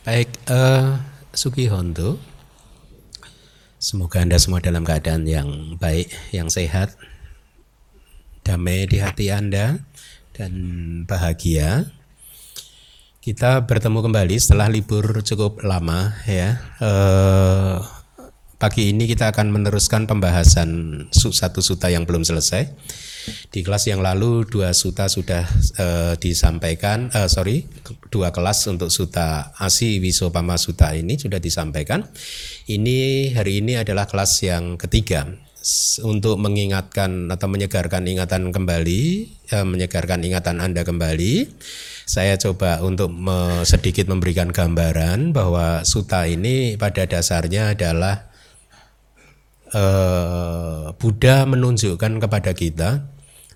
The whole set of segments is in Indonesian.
Baik, uh, Suki Hondo. Semoga Anda semua dalam keadaan yang baik, yang sehat, damai di hati Anda, dan bahagia. Kita bertemu kembali setelah libur cukup lama ya. Uh, pagi ini kita akan meneruskan pembahasan satu suta yang belum selesai di kelas yang lalu dua suta sudah uh, disampaikan, uh, sorry, dua kelas untuk suta Asi Wisopama Suta ini sudah disampaikan. Ini hari ini adalah kelas yang ketiga untuk mengingatkan atau menyegarkan ingatan kembali, uh, menyegarkan ingatan Anda kembali. Saya coba untuk me, sedikit memberikan gambaran bahwa suta ini pada dasarnya adalah uh, Buddha menunjukkan kepada kita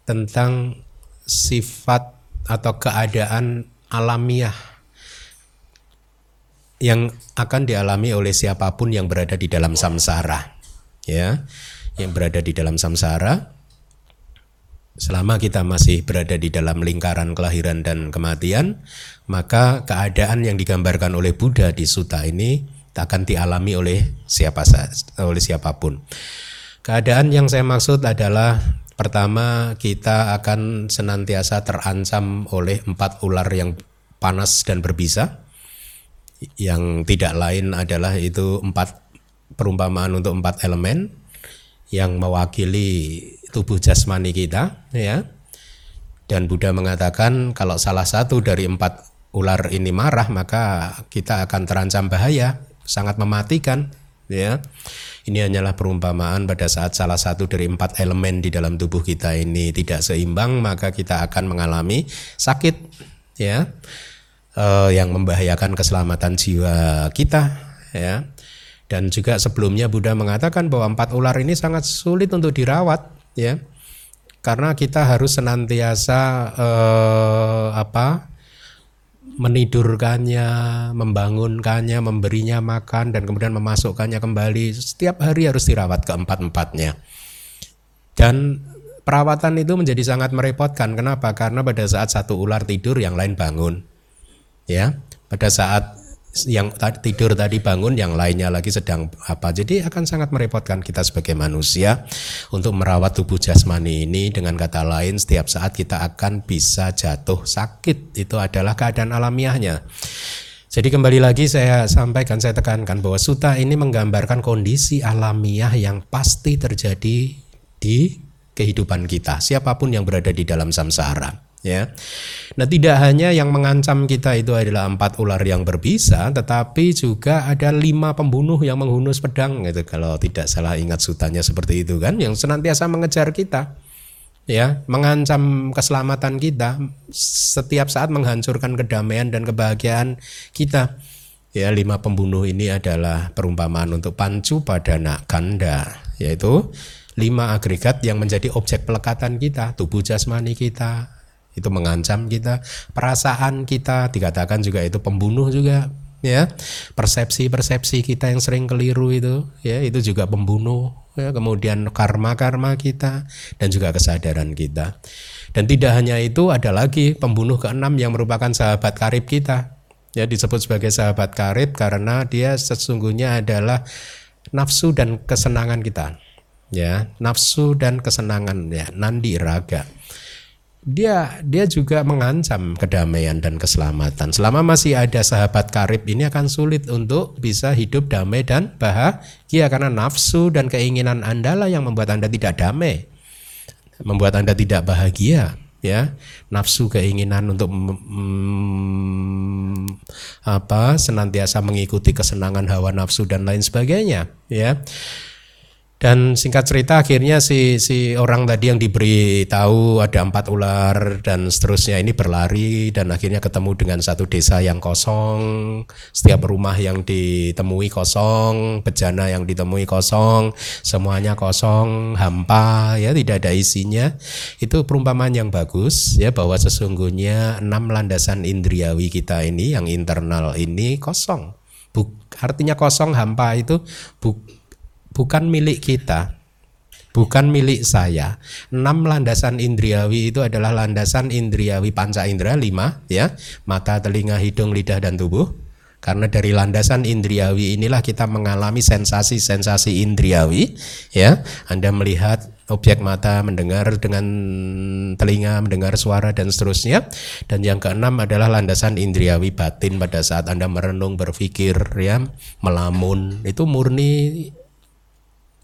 tentang sifat atau keadaan alamiah yang akan dialami oleh siapa pun yang berada di dalam samsara ya. Yang berada di dalam samsara selama kita masih berada di dalam lingkaran kelahiran dan kematian maka keadaan yang digambarkan oleh Buddha di suta ini akan dialami oleh siapa oleh siapa pun keadaan yang saya maksud adalah Pertama, kita akan senantiasa terancam oleh empat ular yang panas dan berbisa. Yang tidak lain adalah itu empat perumpamaan untuk empat elemen yang mewakili tubuh jasmani kita, ya. Dan Buddha mengatakan kalau salah satu dari empat ular ini marah maka kita akan terancam bahaya, sangat mematikan, ya. Ini hanyalah perumpamaan pada saat salah satu dari empat elemen di dalam tubuh kita ini tidak seimbang maka kita akan mengalami sakit ya eh, yang membahayakan keselamatan jiwa kita ya. Dan juga sebelumnya Buddha mengatakan bahwa empat ular ini sangat sulit untuk dirawat ya. Karena kita harus senantiasa eh, apa? Menidurkannya, membangunkannya, memberinya makan dan kemudian memasukkannya kembali. Setiap hari harus dirawat keempat-empatnya. Dan perawatan itu menjadi sangat merepotkan. Kenapa? Karena pada saat satu ular tidur yang lain bangun. Ya. Pada saat yang tidur tadi bangun, yang lainnya lagi sedang apa. Jadi akan sangat merepotkan kita sebagai manusia untuk merawat tubuh jasmani ini. Dengan kata lain, setiap saat kita akan bisa jatuh sakit. Itu adalah keadaan alamiahnya. Jadi kembali lagi saya sampaikan, saya tekankan bahwa suta ini menggambarkan kondisi alamiah yang pasti terjadi di kehidupan kita, siapa pun yang berada di dalam samsara ya. Nah, tidak hanya yang mengancam kita itu adalah empat ular yang berbisa, tetapi juga ada lima pembunuh yang menghunus pedang gitu kalau tidak salah ingat sutanya seperti itu kan yang senantiasa mengejar kita. Ya, mengancam keselamatan kita setiap saat menghancurkan kedamaian dan kebahagiaan kita. Ya, lima pembunuh ini adalah perumpamaan untuk pancu pada nak kanda, yaitu lima agregat yang menjadi objek pelekatan kita, tubuh jasmani kita, itu mengancam kita perasaan kita dikatakan juga itu pembunuh juga ya. Persepsi-persepsi kita yang sering keliru itu ya itu juga pembunuh ya. Kemudian karma-karma kita dan juga kesadaran kita. Dan tidak hanya itu ada lagi pembunuh keenam yang merupakan sahabat karib kita. Ya disebut sebagai sahabat karib karena dia sesungguhnya adalah nafsu dan kesenangan kita. Ya nafsu dan kesenangan ya nandi raga dia dia juga mengancam kedamaian dan keselamatan. Selama masih ada sahabat karib ini akan sulit untuk bisa hidup damai dan bahagia karena nafsu dan keinginan Anda lah yang membuat Anda tidak damai. Membuat Anda tidak bahagia, ya. Nafsu keinginan untuk mm, apa? senantiasa mengikuti kesenangan hawa nafsu dan lain sebagainya, ya. Dan singkat cerita akhirnya si si orang tadi yang diberi tahu ada empat ular dan seterusnya ini berlari dan akhirnya ketemu dengan satu desa yang kosong, setiap rumah yang ditemui kosong, bejana yang ditemui kosong, semuanya kosong, hampa ya tidak ada isinya. Itu perumpamaan yang bagus ya bahwa sesungguhnya enam landasan indriawi kita ini yang internal ini kosong. Buk, artinya kosong hampa itu buk, bukan milik kita, bukan milik saya. Enam landasan indriawi itu adalah landasan indriawi panca indera lima, ya, mata, telinga, hidung, lidah dan tubuh. Karena dari landasan indriawi inilah kita mengalami sensasi-sensasi indriawi, ya. Anda melihat objek mata, mendengar dengan telinga, mendengar suara dan seterusnya. Dan yang keenam adalah landasan indriawi batin pada saat Anda merenung, berpikir, ya, melamun. Itu murni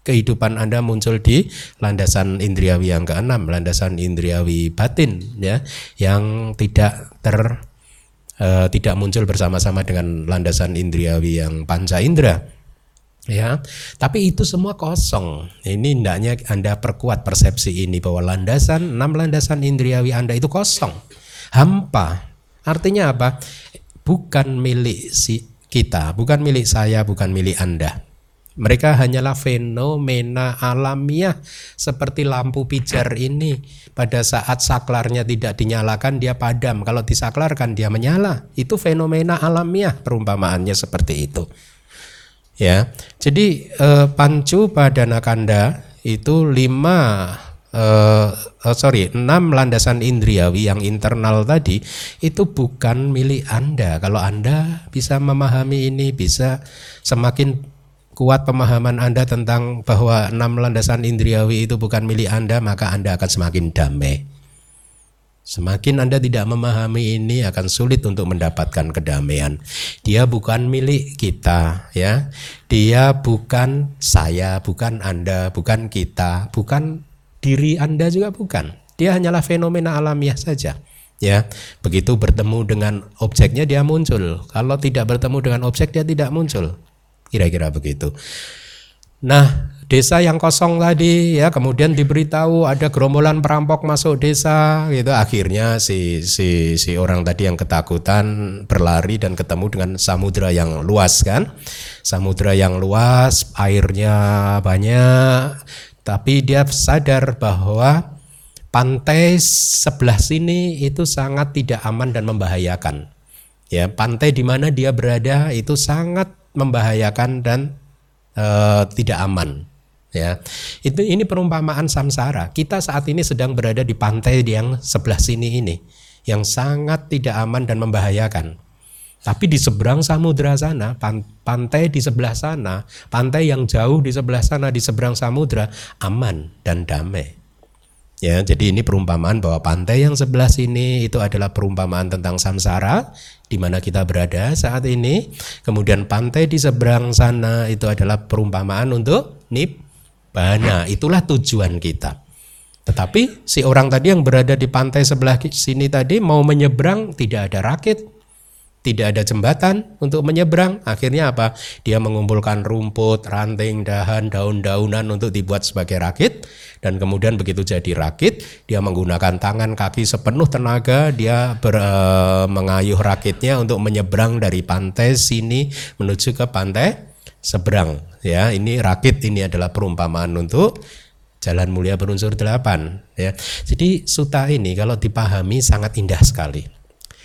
kehidupan Anda muncul di landasan indriawi yang keenam, landasan indriawi batin ya, yang tidak ter uh, tidak muncul bersama-sama dengan landasan indriawi yang panca indera ya. Tapi itu semua kosong. Ini hendaknya anda perkuat persepsi ini bahwa landasan enam landasan indriawi anda itu kosong. Hampa. Artinya apa? Bukan milik si kita bukan milik saya bukan milik anda mereka hanyalah fenomena alamiah seperti lampu pijar ini. Pada saat saklarnya tidak dinyalakan dia padam, kalau disaklarkan dia menyala. Itu fenomena alamiah perumpamaannya seperti itu. Ya, jadi eh, pancu pada nakanda itu lima uh, uh, sorry enam landasan indriawi yang internal tadi itu bukan milik anda kalau anda bisa memahami ini bisa semakin kuat pemahaman Anda tentang bahwa enam landasan indriawi itu bukan milik Anda, maka Anda akan semakin damai. Semakin Anda tidak memahami ini akan sulit untuk mendapatkan kedamaian. Dia bukan milik kita, ya. Dia bukan saya, bukan Anda, bukan kita, bukan diri Anda juga bukan. Dia hanyalah fenomena alamiah saja. Ya, begitu bertemu dengan objeknya dia muncul. Kalau tidak bertemu dengan objek dia tidak muncul. Kira-kira begitu. Nah, desa yang kosong tadi ya kemudian diberitahu ada gerombolan perampok masuk desa gitu. Akhirnya si si si orang tadi yang ketakutan berlari dan ketemu dengan samudra yang luas kan? Samudra yang luas airnya banyak tapi dia sadar bahwa pantai sebelah sini itu sangat tidak aman dan membahayakan. Ya pantai di mana dia berada itu sangat membahayakan dan e, tidak aman ya. Itu ini perumpamaan samsara. Kita saat ini sedang berada di pantai yang sebelah sini ini yang sangat tidak aman dan membahayakan. Tapi di seberang samudra sana pantai di sebelah sana pantai yang jauh di sebelah sana di seberang samudra aman dan damai. Ya, jadi ini perumpamaan bahwa pantai yang sebelah sini itu adalah perumpamaan tentang samsara di mana kita berada saat ini. Kemudian pantai di seberang sana itu adalah perumpamaan untuk nibbana. Itulah tujuan kita. Tetapi si orang tadi yang berada di pantai sebelah sini tadi mau menyeberang tidak ada rakit, tidak ada jembatan untuk menyeberang. Akhirnya apa? Dia mengumpulkan rumput, ranting, dahan, daun-daunan untuk dibuat sebagai rakit dan kemudian begitu jadi rakit, dia menggunakan tangan kaki sepenuh tenaga, dia ber, e, mengayuh rakitnya untuk menyeberang dari pantai sini menuju ke pantai seberang. Ya, ini rakit ini adalah perumpamaan untuk Jalan Mulia berunsur delapan. Ya, jadi suta ini kalau dipahami sangat indah sekali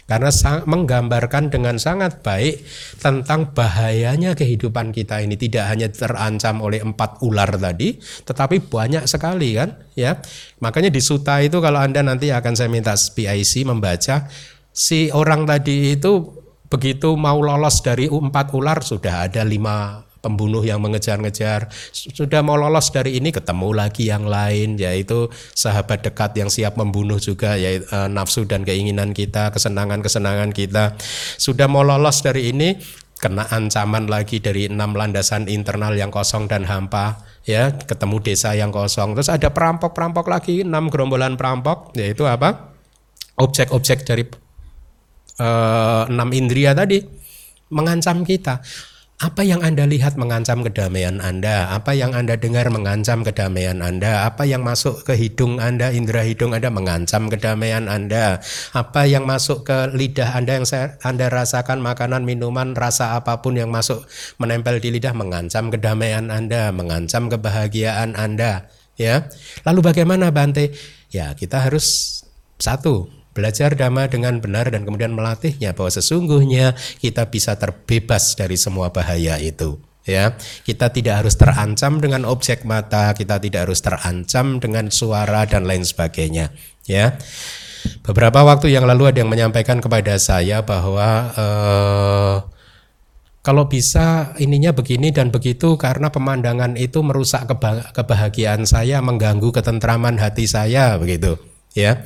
karena menggambarkan dengan sangat baik tentang bahayanya kehidupan kita ini. Tidak hanya terancam oleh empat ular tadi tetapi banyak sekali kan? Ya. Makanya di suta itu kalau anda nanti akan saya minta PIC membaca si orang tadi itu begitu mau lolos dari empat ular sudah ada lima pembunuh yang mengejar-ngejar. Sudah mau lolos dari ini ketemu lagi yang lain yaitu sahabat dekat yang siap membunuh juga yaitu uh, nafsu dan keinginan kita kesenangan-kesenangan kita. Sudah mau lolos dari ini kena ancaman lagi dari enam landasan internal yang kosong dan hampa ya ketemu desa yang kosong. Terus ada perampok-perampok lagi enam gerombolan perampok yaitu apa? Objek-objek dari uh, enam indria tadi mengancam kita apa yang Anda lihat mengancam kedamaian Anda? Apa yang Anda dengar mengancam kedamaian Anda? Apa yang masuk ke hidung Anda, indera hidung Anda mengancam kedamaian Anda? Apa yang masuk ke lidah Anda yang saya, Anda rasakan makanan, minuman, rasa apa pun yang masuk menempel di lidah mengancam kedamaian Anda, mengancam kebahagiaan Anda, ya. Lalu bagaimana Bante? Ya, kita harus satu, belajar dhamma dengan benar dan kemudian melatihnya bahwa sesungguhnya kita bisa terbebas dari semua bahaya itu ya kita tidak harus terancam dengan objek mata kita tidak harus terancam dengan suara dan lain sebagainya ya beberapa waktu yang lalu ada yang menyampaikan kepada saya bahwa eh, kalau bisa ininya begini dan begitu karena pemandangan itu merusak kebahagiaan saya, mengganggu ketentraman hati saya begitu, ya.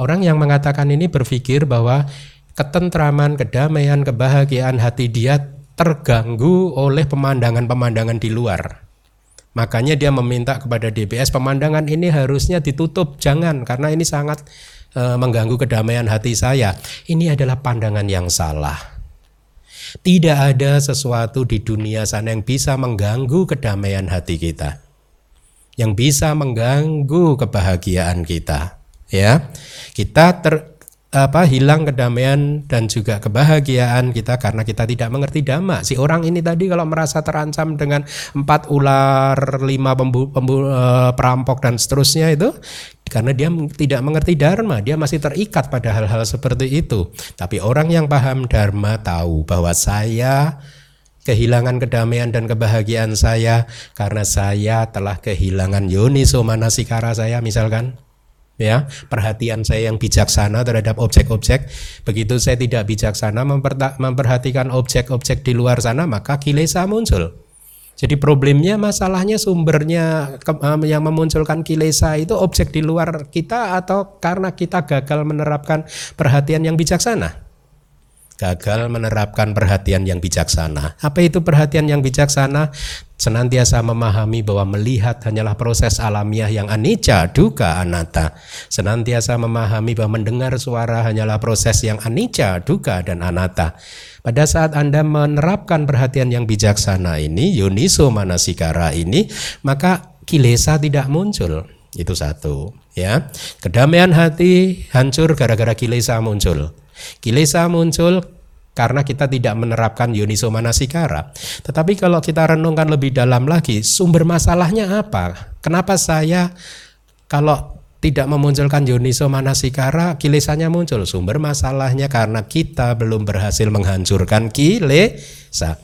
Orang yang mengatakan ini berpikir bahwa ketentraman, kedamaian, kebahagiaan hati dia terganggu oleh pemandangan-pemandangan di luar. Makanya dia meminta kepada DBS pemandangan ini harusnya ditutup, jangan karena ini sangat e, mengganggu kedamaian hati saya. Ini adalah pandangan yang salah. Tidak ada sesuatu di dunia sana yang bisa mengganggu kedamaian hati kita. Yang bisa mengganggu kebahagiaan kita, ya. Kita ter apa hilang kedamaian dan juga kebahagiaan kita karena kita tidak mengerti dhamma. Si orang ini tadi kalau merasa terancam dengan empat ular, lima pembu, pembu, uh, perampok dan seterusnya itu karena dia tidak mengerti dharma, dia masih terikat pada hal-hal seperti itu. Tapi orang yang paham dharma tahu bahwa saya kehilangan kedamaian dan kebahagiaan saya karena saya telah kehilangan yoniso manasikara saya misalkan ya perhatian saya yang bijaksana terhadap objek-objek. Begitu saya tidak bijaksana memperhatikan objek-objek di luar sana maka kilesa muncul. Jadi problemnya masalahnya sumbernya yang memunculkan kilesa itu objek di luar kita atau karena kita gagal menerapkan perhatian yang bijaksana gagal menerapkan perhatian yang bijaksana. Apa itu perhatian yang bijaksana? Senantiasa memahami bahwa melihat hanyalah proses alamiah yang anicca, duka, anatta. Senantiasa memahami bahwa mendengar suara hanyalah proses yang anicca, duka, dan anatta. Pada saat Anda menerapkan perhatian yang bijaksana ini, yoniso manasikara ini, maka kilesa tidak muncul. Itu satu, ya. Kedamaian hati hancur gara-gara kilesa muncul. Kilesa muncul karena kita tidak menerapkan yoniso manasikara. Tetapi kalau kita renungkan lebih dalam lagi, sumber masalahnya apa? Kenapa saya kalau tidak memunculkan yoniso manasikara, kilesanya muncul? Sumber masalahnya karena kita belum berhasil menghancurkan kilesa.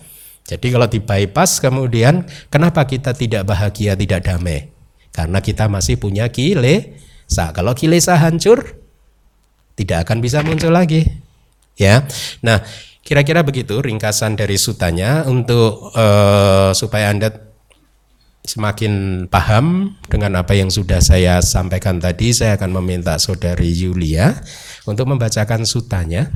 Jadi kalau di bypass kemudian kenapa kita tidak bahagia, tidak damai? Karena kita masih punya kilesa. Kalau kilesa hancur, tidak akan bisa muncul lagi. Ya. Nah, kira-kira begitu ringkasan dari sutanya untuk uh, supaya Anda semakin paham dengan apa yang sudah saya sampaikan tadi, saya akan meminta saudari Yulia untuk membacakan sutanya.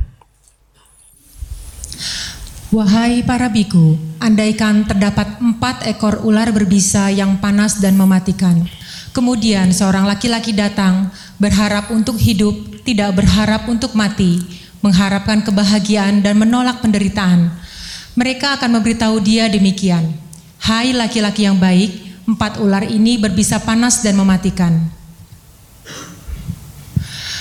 Wahai para biku, andaikan terdapat empat ekor ular berbisa yang panas dan mematikan. Kemudian seorang laki-laki datang, berharap untuk hidup, tidak berharap untuk mati, mengharapkan kebahagiaan dan menolak penderitaan. Mereka akan memberitahu dia demikian, Hai laki-laki yang baik, empat ular ini berbisa panas dan mematikan.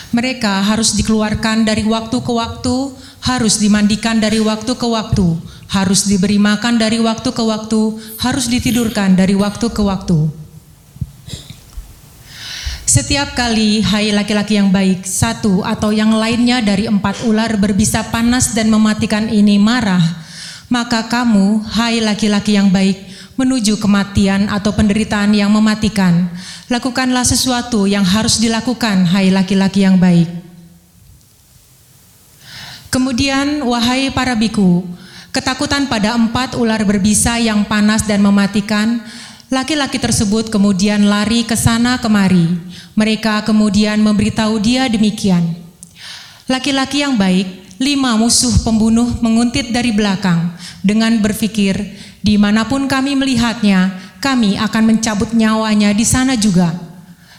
Mereka harus dikeluarkan dari waktu ke waktu, harus dimandikan dari waktu ke waktu, harus diberi makan dari waktu ke waktu, harus ditidurkan dari waktu ke waktu. Setiap kali, hai laki-laki yang baik, satu atau yang lainnya dari empat ular berbisa panas dan mematikan ini marah, maka kamu, hai laki-laki yang baik, menuju kematian atau penderitaan yang mematikan, lakukanlah sesuatu yang harus dilakukan, hai laki-laki yang baik. Kemudian, wahai para biku, ketakutan pada empat ular berbisa yang panas dan mematikan, Laki-laki tersebut kemudian lari ke sana kemari. Mereka kemudian memberitahu dia demikian. Laki-laki yang baik, lima musuh pembunuh menguntit dari belakang dengan berpikir, di mana pun kami melihatnya, kami akan mencabut nyawanya di sana juga.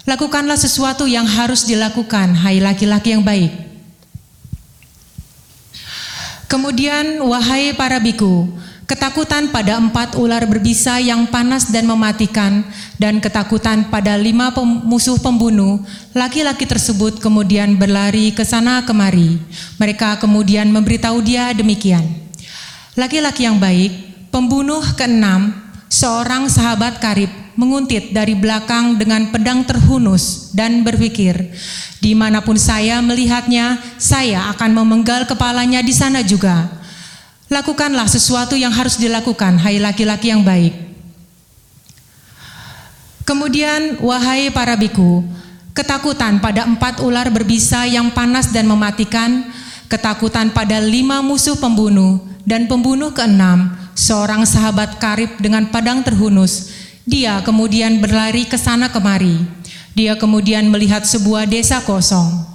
Lakukanlah sesuatu yang harus dilakukan, hai laki-laki yang baik. Kemudian, wahai para biku, ketakutan pada empat ular berbisa yang panas dan mematikan, dan ketakutan pada lima musuh pembunuh, laki-laki tersebut kemudian berlari ke sana kemari. Mereka kemudian memberitahu dia demikian. Laki-laki yang baik, pembunuh keenam, seorang sahabat karib, menguntit dari belakang dengan pedang terhunus dan berpikir, di mana pun saya melihatnya, saya akan memenggal kepalanya di sana juga. Lakukanlah sesuatu yang harus dilakukan, hai laki-laki yang baik. Kemudian, wahai para biku, ketakutan pada empat ular berbisa yang panas dan mematikan, ketakutan pada lima musuh pembunuh, dan pembunuh keenam, seorang sahabat karib dengan padang terhunus. Dia kemudian berlari ke sana kemari. Dia kemudian melihat sebuah desa kosong.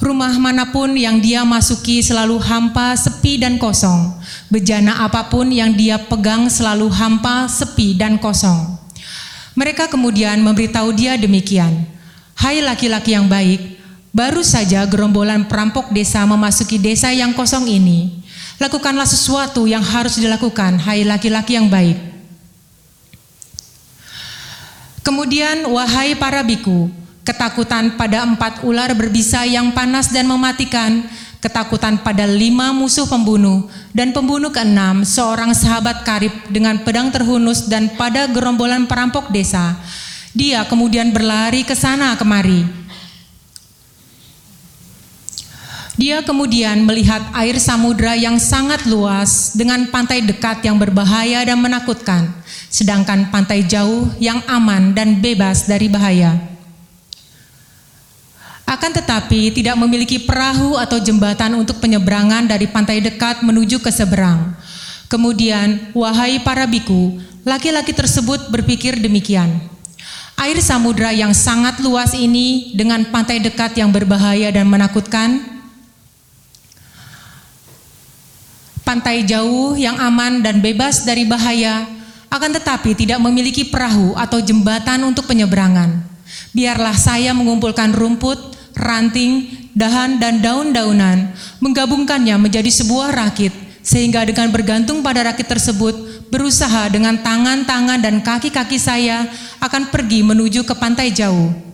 Rumah mana pun yang dia masuki selalu hampa, sepi, dan kosong. Bejana apa pun yang dia pegang selalu hampa, sepi, dan kosong. Mereka kemudian memberitahu dia demikian, "Hai laki-laki yang baik, baru saja gerombolan perampok desa memasuki desa yang kosong ini. Lakukanlah sesuatu yang harus dilakukan, hai laki-laki yang baik." Kemudian, wahai para biku, ketakutan pada empat ular berbisa yang panas dan mematikan, ketakutan pada lima musuh pembunuh, dan pembunuh keenam seorang sahabat karib dengan pedang terhunus dan pada gerombolan perampok desa. Dia kemudian berlari ke sana kemari. Dia kemudian melihat air samudra yang sangat luas dengan pantai dekat yang berbahaya dan menakutkan, sedangkan pantai jauh yang aman dan bebas dari bahaya akan tetapi tidak memiliki perahu atau jembatan untuk penyeberangan dari pantai dekat menuju ke seberang. Kemudian, wahai para biku, laki-laki tersebut berpikir demikian. Air samudra yang sangat luas ini dengan pantai dekat yang berbahaya dan menakutkan, pantai jauh yang aman dan bebas dari bahaya, akan tetapi tidak memiliki perahu atau jembatan untuk penyeberangan. Biarlah saya mengumpulkan rumput, ranting, dahan, dan daun-daunan, menggabungkannya menjadi sebuah rakit, sehingga dengan bergantung pada rakit tersebut, berusaha dengan tangan-tangan dan kaki-kaki saya akan pergi menuju ke pantai jauh.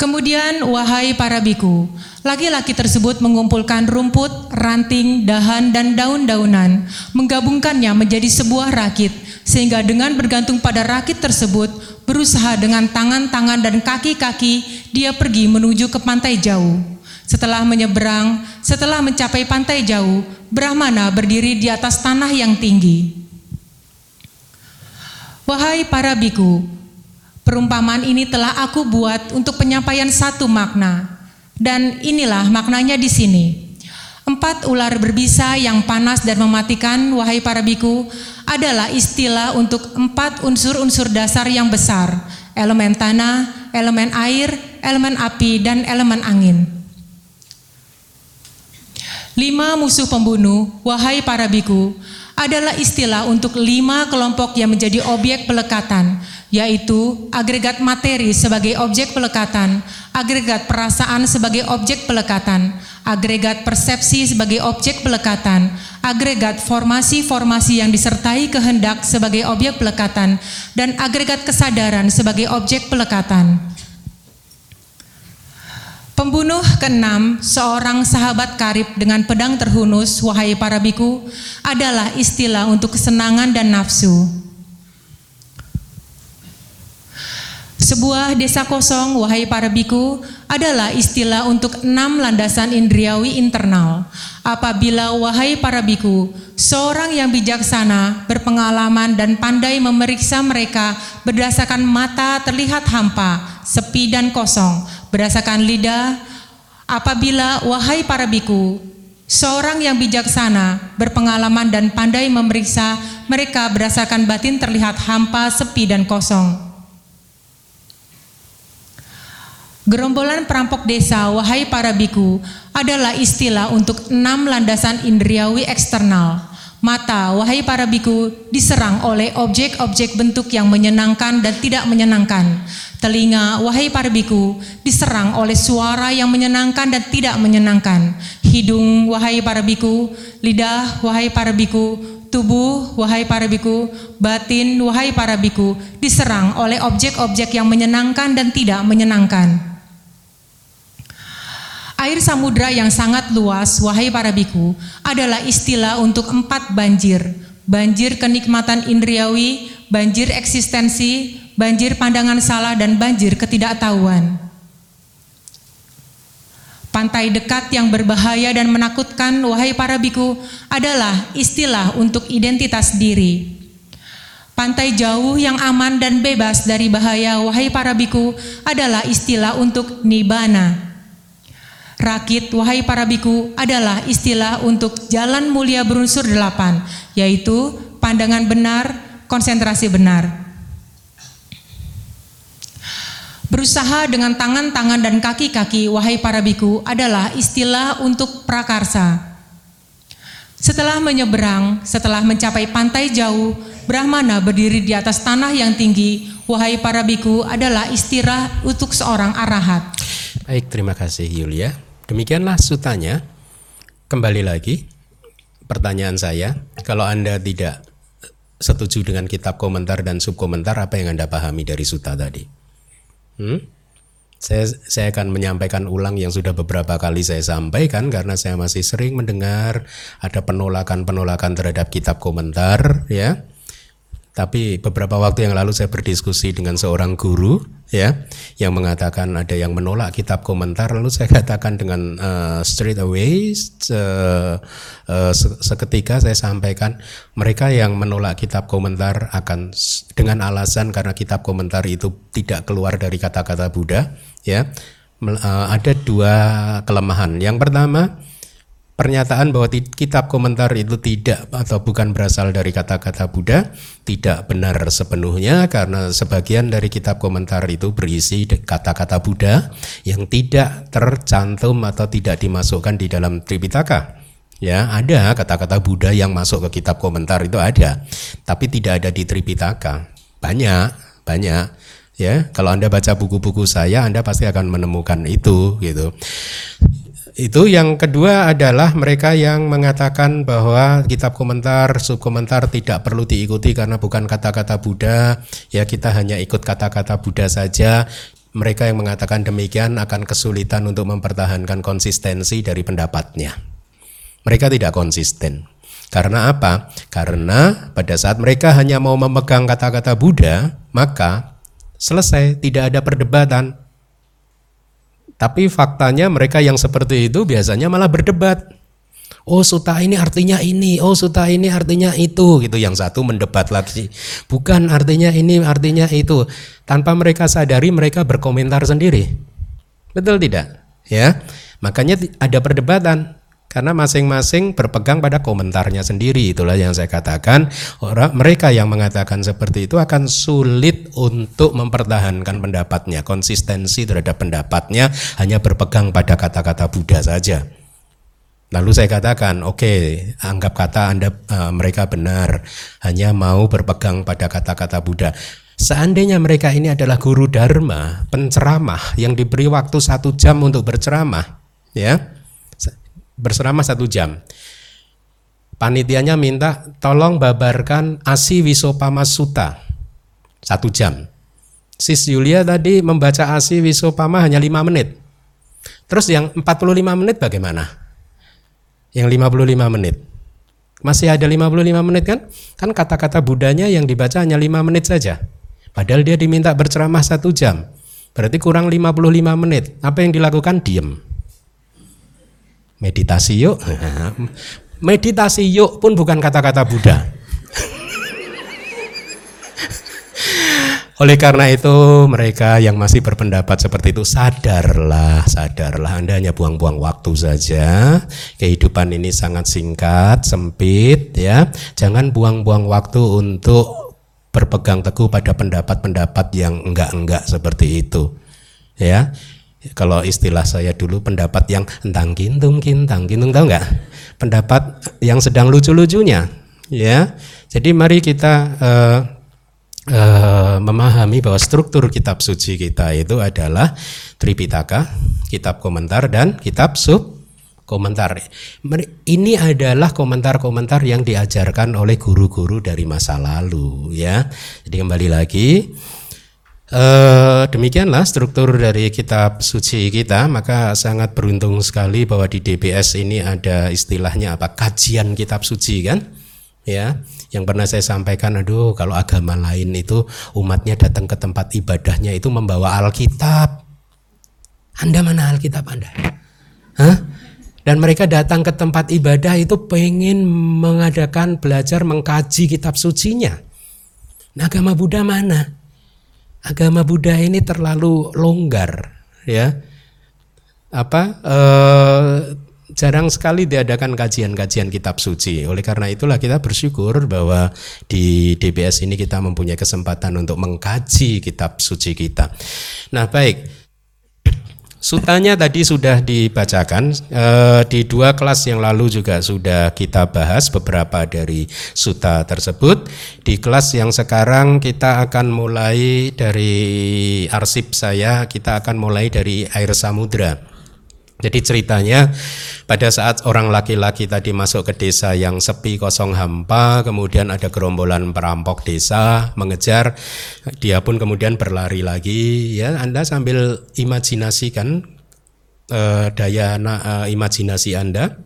Kemudian, wahai para biku, laki-laki tersebut mengumpulkan rumput, ranting, dahan, dan daun-daunan, menggabungkannya menjadi sebuah rakit, sehingga dengan bergantung pada rakit tersebut, berusaha dengan tangan-tangan dan kaki-kaki dia pergi menuju ke pantai jauh. Setelah menyeberang, setelah mencapai pantai jauh, Brahmana berdiri di atas tanah yang tinggi. Wahai para biku, perumpamaan ini telah aku buat untuk penyampaian satu makna, dan inilah maknanya di sini. Empat ular berbisa yang panas dan mematikan, wahai para biku, adalah istilah untuk empat unsur-unsur dasar yang besar, elemen tanah, elemen air, elemen api, dan elemen angin. Lima musuh pembunuh, wahai para biku, adalah istilah untuk lima kelompok yang menjadi objek pelekatan, yaitu agregat materi sebagai objek pelekatan, agregat perasaan sebagai objek pelekatan, agregat persepsi sebagai objek pelekatan, agregat formasi-formasi yang disertai kehendak sebagai objek pelekatan, dan agregat kesadaran sebagai objek pelekatan. Pembunuh keenam, seorang sahabat karib dengan pedang terhunus, wahai para biku, adalah istilah untuk kesenangan dan nafsu. Sebuah desa kosong, wahai para biku, adalah istilah untuk enam landasan indriawi internal. Apabila, wahai para biku, seorang yang bijaksana, berpengalaman, dan pandai memeriksa mereka berdasarkan mata terlihat hampa, sepi, dan kosong, berdasarkan lidah, apabila, wahai para biku, seorang yang bijaksana, berpengalaman, dan pandai memeriksa mereka berdasarkan batin terlihat hampa, sepi, dan kosong, Gerombolan perampok desa, wahai para biku, adalah istilah untuk enam landasan indriawi eksternal. Mata, wahai para biku, diserang oleh objek-objek bentuk yang menyenangkan dan tidak menyenangkan. Telinga, wahai para biku, diserang oleh suara yang menyenangkan dan tidak menyenangkan. Hidung, wahai para biku, lidah, wahai para biku, tubuh, wahai para biku, batin, wahai para biku, diserang oleh objek-objek yang menyenangkan dan tidak menyenangkan. Air samudra yang sangat luas, wahai para biku, adalah istilah untuk empat banjir. Banjir kenikmatan indriawi, banjir eksistensi, banjir pandangan salah, dan banjir ketidaktahuan. Pantai dekat yang berbahaya dan menakutkan, wahai para biku, adalah istilah untuk identitas diri. Pantai jauh yang aman dan bebas dari bahaya, wahai para biku, adalah istilah untuk nibana Rakit, wahai para biku, adalah istilah untuk jalan mulia berunsur delapan, yaitu pandangan benar, konsentrasi benar. Berusaha dengan tangan-tangan dan kaki-kaki, wahai para biku, adalah istilah untuk prakarsa. Setelah menyeberang, setelah mencapai pantai jauh, Brahmana berdiri di atas tanah yang tinggi, wahai para biku, adalah istilah untuk seorang arahat. Baik, terima kasih Yulia. Demikianlah sutanya. Kembali lagi, pertanyaan saya, kalau Anda tidak setuju dengan kitab komentar dan subkomentar, apa yang Anda pahami dari suta tadi? Hmm? Saya, saya akan menyampaikan ulang yang sudah beberapa kali saya sampaikan karena saya masih sering mendengar ada penolakan-penolakan terhadap kitab komentar, ya. Tapi beberapa waktu yang lalu saya berdiskusi dengan seorang guru ya yang mengatakan ada yang menolak kitab komentar. Lalu saya katakan dengan uh, straight away uh, uh, seketika saya sampaikan mereka yang menolak kitab komentar akan dengan alasan karena kitab komentar itu tidak keluar dari kata-kata Buddha ya. Uh, ada dua kelemahan. Yang pertama pernyataan bahwa kitab komentar itu tidak atau bukan berasal dari kata-kata Buddha tidak benar sepenuhnya karena sebagian dari kitab komentar itu berisi kata-kata Buddha yang tidak tercantum atau tidak dimasukkan di dalam Tripitaka. Ya, ada kata-kata Buddha yang masuk ke kitab komentar itu ada, tapi tidak ada di Tripitaka. Banyak, banyak ya. Kalau Anda baca buku-buku saya Anda pasti akan menemukan itu gitu. Itu yang kedua adalah mereka yang mengatakan bahwa kitab komentar, subkomentar tidak perlu diikuti karena bukan kata-kata Buddha, ya kita hanya ikut kata-kata Buddha saja. Mereka yang mengatakan demikian akan kesulitan untuk mempertahankan konsistensi dari pendapatnya. Mereka tidak konsisten. Karena apa? Karena pada saat mereka hanya mau memegang kata-kata Buddha, maka selesai, tidak ada perdebatan, tapi faktanya mereka yang seperti itu biasanya malah berdebat. Oh suta ini artinya ini, oh suta ini artinya itu gitu. Yang satu mendebat lagi. Bukan artinya ini, artinya itu. Tanpa mereka sadari mereka berkomentar sendiri. Betul tidak? Ya. Makanya ada perdebatan. Karena masing-masing berpegang pada komentarnya sendiri. Itulah yang saya katakan. Orang mereka yang mengatakan seperti itu akan sulit untuk mempertahankan pendapatnya. Konsistensi terhadap pendapatnya hanya berpegang pada kata-kata Buddha saja. Lalu saya katakan, oke, okay, anggap kata Anda uh, mereka benar, hanya mau berpegang pada kata-kata Buddha. Seandainya mereka ini adalah guru dharma, penceramah yang diberi waktu satu jam untuk berceramah, ya, berselama satu jam. Panitianya minta tolong babarkan Asi Wisopama Sutta satu jam. Sis Yulia tadi membaca Asi Wisopama hanya lima menit. Terus yang 45 menit bagaimana? Yang 55 menit. Masih ada 55 menit kan? Kan kata-kata budanya yang dibaca hanya 5 menit saja. Padahal dia diminta berceramah satu jam. Berarti kurang 55 menit. Apa yang dilakukan? Diem meditasi yuk. meditasi yuk pun bukan kata-kata Buddha. Oleh karena itu mereka yang masih berpendapat seperti itu sadarlah, sadarlah Anda hanya buang-buang waktu saja. Kehidupan ini sangat singkat, sempit ya. Jangan buang-buang waktu untuk berpegang teguh pada pendapat-pendapat yang enggak-enggak seperti itu. Ya. Kalau istilah saya dulu pendapat yang entang kintung kintang kintung tahu nggak? Pendapat yang sedang lucu-lucunya, ya. Jadi mari kita uh, uh, memahami bahwa struktur kitab suci kita itu adalah Tripitaka, kitab komentar dan kitab sub komentar. Ini adalah komentar-komentar yang diajarkan oleh guru-guru dari masa lalu, ya. Jadi kembali lagi Uh, demikianlah struktur dari kitab suci kita, maka sangat beruntung sekali bahwa di DBS ini ada istilahnya apa kajian kitab suci kan, ya. Yang pernah saya sampaikan, aduh kalau agama lain itu umatnya datang ke tempat ibadahnya itu membawa Alkitab. Anda mana Alkitab Anda? Hah? Dan mereka datang ke tempat ibadah itu pengen mengadakan belajar mengkaji kitab sucinya. Nah, agama Buddha mana? Agama Buddha ini terlalu longgar ya apa eh, jarang sekali diadakan kajian-kajian kitab suci. Oleh karena itulah kita bersyukur bahwa di DBS ini kita mempunyai kesempatan untuk mengkaji kitab suci kita. Nah, baik. Sutanya tadi sudah dibacakan e, di dua kelas yang lalu juga sudah kita bahas beberapa dari suta tersebut. Di kelas yang sekarang kita akan mulai dari arsip saya, kita akan mulai dari air samudra. Jadi ceritanya pada saat orang laki-laki tadi masuk ke desa yang sepi kosong hampa, kemudian ada gerombolan perampok desa mengejar, dia pun kemudian berlari lagi. Ya, Anda sambil imajinasikan eh, daya na, eh, imajinasi Anda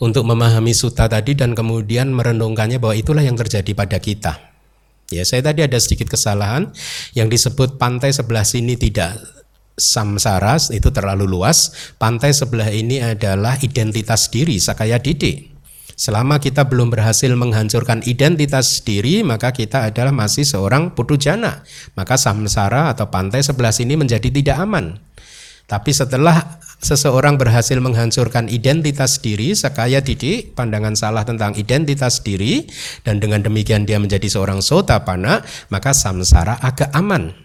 untuk memahami suta tadi dan kemudian merenungkannya bahwa itulah yang terjadi pada kita. Ya, saya tadi ada sedikit kesalahan yang disebut pantai sebelah sini tidak samsara itu terlalu luas. Pantai sebelah ini adalah identitas diri Sakaya Didi. Selama kita belum berhasil menghancurkan identitas diri, maka kita adalah masih seorang putu jana. Maka samsara atau pantai sebelah sini menjadi tidak aman. Tapi setelah seseorang berhasil menghancurkan identitas diri, Sakaya Didi, pandangan salah tentang identitas diri, dan dengan demikian dia menjadi seorang sotapana, maka samsara agak aman.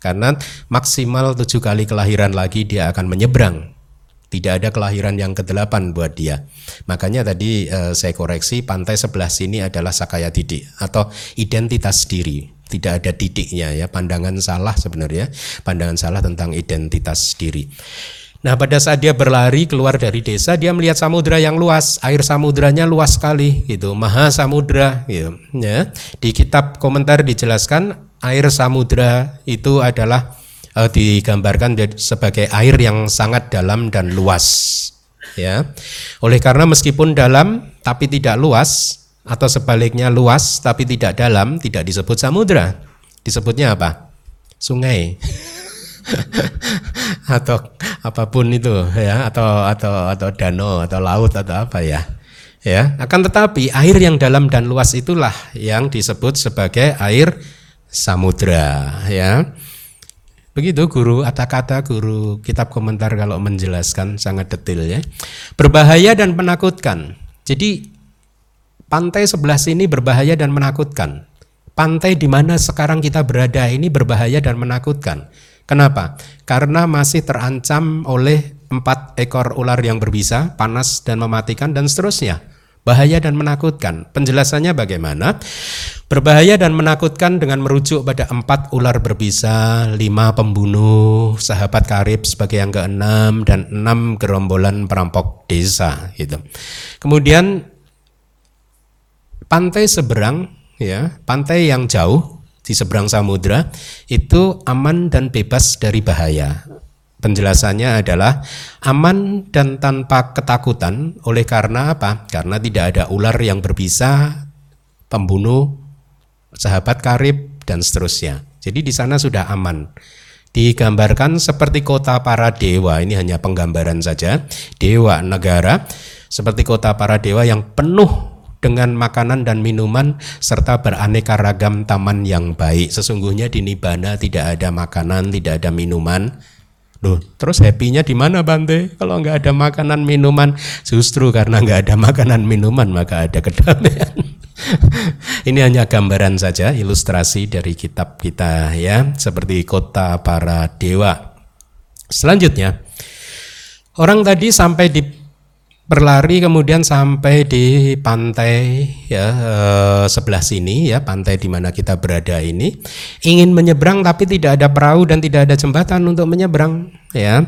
Karena maksimal tujuh kali kelahiran lagi dia akan menyeberang. Tidak ada kelahiran yang kedelapan buat dia. Makanya tadi eh, saya koreksi pantai sebelah sini adalah Sakaya Didi atau identitas diri. Tidak ada didiknya ya, pandangan salah sebenarnya, pandangan salah tentang identitas diri. Nah pada saat dia berlari keluar dari desa dia melihat samudra yang luas air samudranya luas sekali gitu maha samudra gitu ya di kitab komentar dijelaskan air samudra itu adalah uh, digambarkan sebagai air yang sangat dalam dan luas ya. Oleh karena meskipun dalam tapi tidak luas atau sebaliknya luas tapi tidak dalam tidak disebut samudra. Disebutnya apa? Sungai. Atau apa pun itu ya atau atau atau danau atau laut atau apa ya. Ya akan tetapi air yang dalam dan luas itulah yang disebut sebagai air samudra ya. Begitu guru kata-kata guru kitab komentar kalau menjelaskan sangat detail ya. Berbahaya dan menakutkan. Jadi pantai sebelah sini berbahaya dan menakutkan. Pantai di mana sekarang kita berada ini berbahaya dan menakutkan. Kenapa? Karena masih terancam oleh empat ekor ular yang berbisa, panas dan mematikan dan seterusnya bahaya dan menakutkan. Penjelasannya bagaimana? Berbahaya dan menakutkan dengan merujuk pada empat ular berbisa, lima pembunuh, sahabat karib sebagai yang keenam, dan enam gerombolan perampok desa. Gitu. Kemudian pantai seberang, ya, pantai yang jauh di seberang samudra itu aman dan bebas dari bahaya. Penjelasannya adalah aman dan tanpa ketakutan oleh karena apa? Karena tidak ada ular yang berbisa, pembunuh, sahabat karib dan seterusnya. Jadi di sana sudah aman. Digambarkan seperti kota para dewa, ini hanya penggambaran saja. Dewa negara seperti kota para dewa yang penuh dengan makanan dan minuman serta beraneka ragam taman yang baik. Sesungguhnya di Nibana tidak ada makanan, tidak ada minuman, Loh, terus happy-nya di mana Bante? Kalau nggak ada makanan minuman, justru karena nggak ada makanan minuman maka ada kedamaian. Ini hanya gambaran saja, ilustrasi dari kitab kita ya, seperti kota para dewa. Selanjutnya, orang tadi sampai di berlari kemudian sampai di pantai ya eh, sebelah sini ya pantai di mana kita berada ini. Ingin menyeberang tapi tidak ada perahu dan tidak ada jembatan untuk menyeberang ya.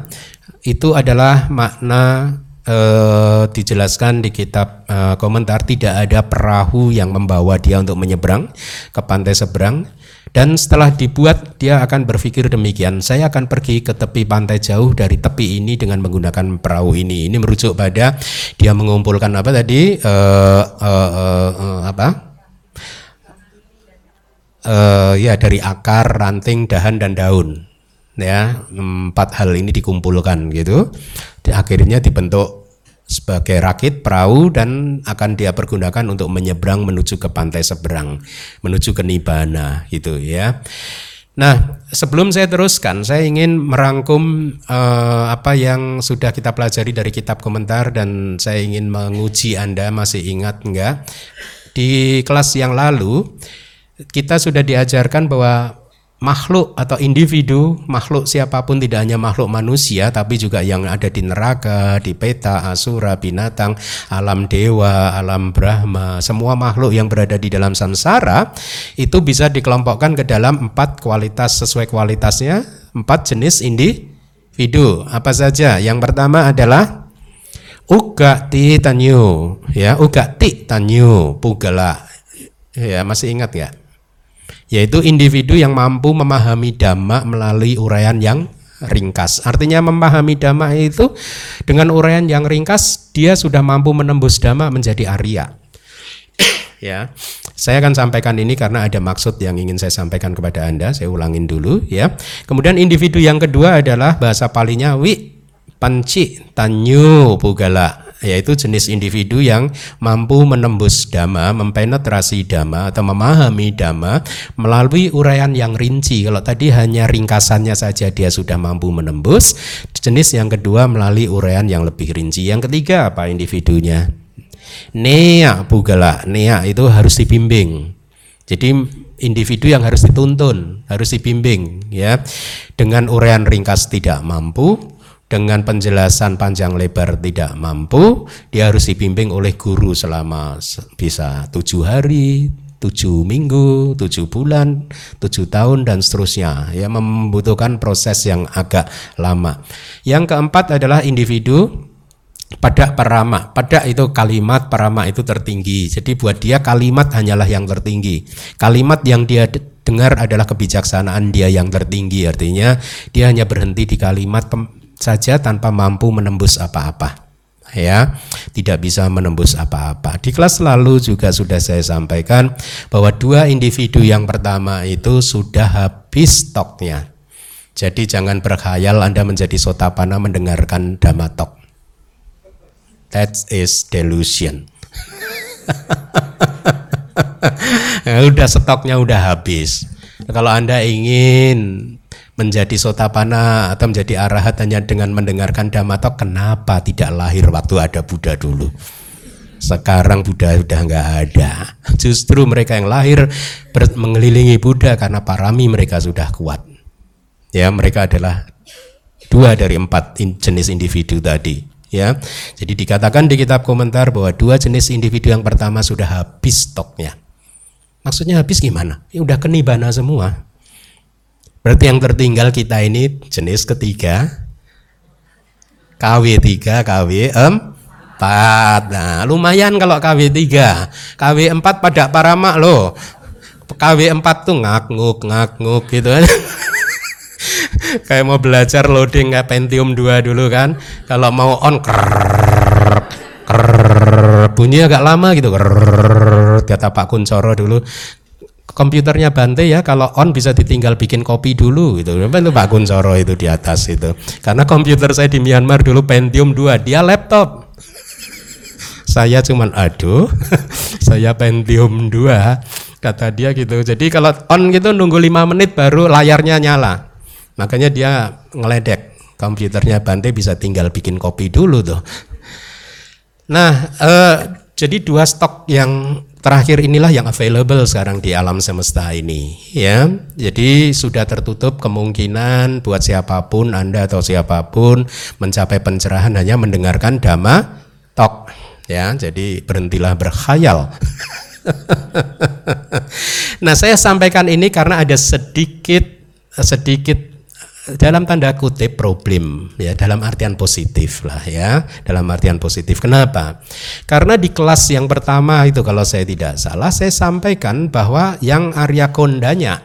Itu adalah makna eh, dijelaskan di kitab eh, komentar tidak ada perahu yang membawa dia untuk menyeberang ke pantai seberang dan setelah dibuat dia akan berpikir demikian, saya akan pergi ke tepi pantai jauh dari tepi ini dengan menggunakan perahu ini. Ini merujuk pada dia mengumpulkan apa tadi? Uh, uh, uh, uh, apa? Uh, ya dari akar, ranting, dahan dan daun. Ya, empat hal ini dikumpulkan gitu. Akhirnya dibentuk sebagai rakit perahu dan akan dia pergunakan untuk menyeberang menuju ke pantai seberang, menuju ke Nibana gitu ya. Nah, sebelum saya teruskan, saya ingin merangkum uh, apa yang sudah kita pelajari dari kitab komentar dan saya ingin menguji Anda masih ingat enggak? Di kelas yang lalu kita sudah diajarkan bahwa makhluk atau individu, makhluk siapa pun tidak hanya makhluk manusia tapi juga yang ada di neraka, di peta, asura, binatang, alam dewa, alam brahma, semua makhluk yang berada di dalam samsara itu bisa dikelompokkan ke dalam empat kualitas sesuai kualitasnya, empat jenis individu. Apa saja? Yang pertama adalah uga ti tanyu, ya uga ti tanyu pugala. Ya, masih ingat ya? Yaitu individu yang mampu memahami dhamma melalui uraian yang ringkas. Artinya memahami dhamma itu dengan uraian yang ringkas dia sudah mampu menembus dhamma menjadi Arya. ya. Saya akan sampaikan ini karena ada maksud yang ingin saya sampaikan kepada Anda. Saya ulangin dulu ya. Kemudian individu yang kedua adalah bahasa palinya wi panci tanyu pugala yaitu jenis individu yang mampu menembus dhamma, mempenetrasi dhamma atau memahami dhamma melalui uraian yang rinci. Kalau tadi hanya ringkasannya saja dia sudah mampu menembus, jenis yang kedua melalui uraian yang lebih rinci. Yang ketiga apa individunya? Nea bugala, nea itu harus dibimbing. Jadi individu yang harus dituntun, harus dibimbing ya. Dengan uraian ringkas tidak mampu, dengan penjelasan panjang lebar tidak mampu, dia harus dibimbing oleh guru selama bisa tujuh hari, tujuh minggu, tujuh bulan, tujuh tahun dan seterusnya. Ya membutuhkan proses yang agak lama. Yang keempat adalah individu pada parama. Pada itu kalimat, parama itu tertinggi. Jadi buat dia kalimat hanyalah yang tertinggi. Kalimat yang dia dengar adalah kebijaksanaan dia yang tertinggi. Artinya dia hanya berhenti di kalimat saja tanpa mampu menembus apa-apa ya. Tidak bisa menembus apa-apa. Di kelas lalu juga sudah saya sampaikan bahwa dua individu yang pertama itu sudah habis stoknya jadi jangan berkhayal Anda menjadi sotapana mendengarkan damatok that is delusion. Udah stoknya udah habis. Kalau Anda ingin menjadi sotapana atau menjadi arahat hanya dengan mendengarkan dhammatok kenapa tidak lahir waktu ada Buddha dulu? Sekarang Buddha sudah nggak ada. Justru mereka yang lahir mengelilingi Buddha karena parami mereka sudah kuat. Ya mereka adalah dua dari empat jenis individu tadi. Ya jadi dikatakan di kitab komentar bahwa dua jenis individu yang pertama sudah habis stoknya. Maksudnya habis gimana? Ya udah kenibana semua Berarti yang tertinggal kita ini jenis ketiga KW3, KW4. Nah, lumayan kalau KW3. KW4 pada paramak loh. KW4 tuh ngak-nguk, ngak-nguk gitu. Kayak mau belajar loading kayak Pentium 2 dulu kan. Kalau mau on krrr, krrr, bunyi agak lama gitu. Krrr, kata Pak Kuncoro dulu komputernya Bante ya kalau on bisa ditinggal bikin kopi dulu gitu. Itu Pak Kuncoro itu di atas itu. Karena komputer saya di Myanmar dulu Pentium 2, dia laptop. saya cuman aduh, saya Pentium 2 kata dia gitu. Jadi kalau on gitu nunggu 5 menit baru layarnya nyala. Makanya dia ngeledek komputernya Bante bisa tinggal bikin kopi dulu tuh. Nah, eh, jadi dua stok yang terakhir inilah yang available sekarang di alam semesta ini ya. Jadi sudah tertutup kemungkinan buat siapa pun Anda atau siapa pun mencapai pencerahan hanya mendengarkan dhamma tok ya. Jadi berhentilah berkhayal. nah, saya sampaikan ini karena ada sedikit sedikit dalam tanda kutip problem ya dalam artian positif lah ya dalam artian positif. Kenapa? Karena di kelas yang pertama itu kalau saya tidak salah saya sampaikan bahwa yang Arya Kondanya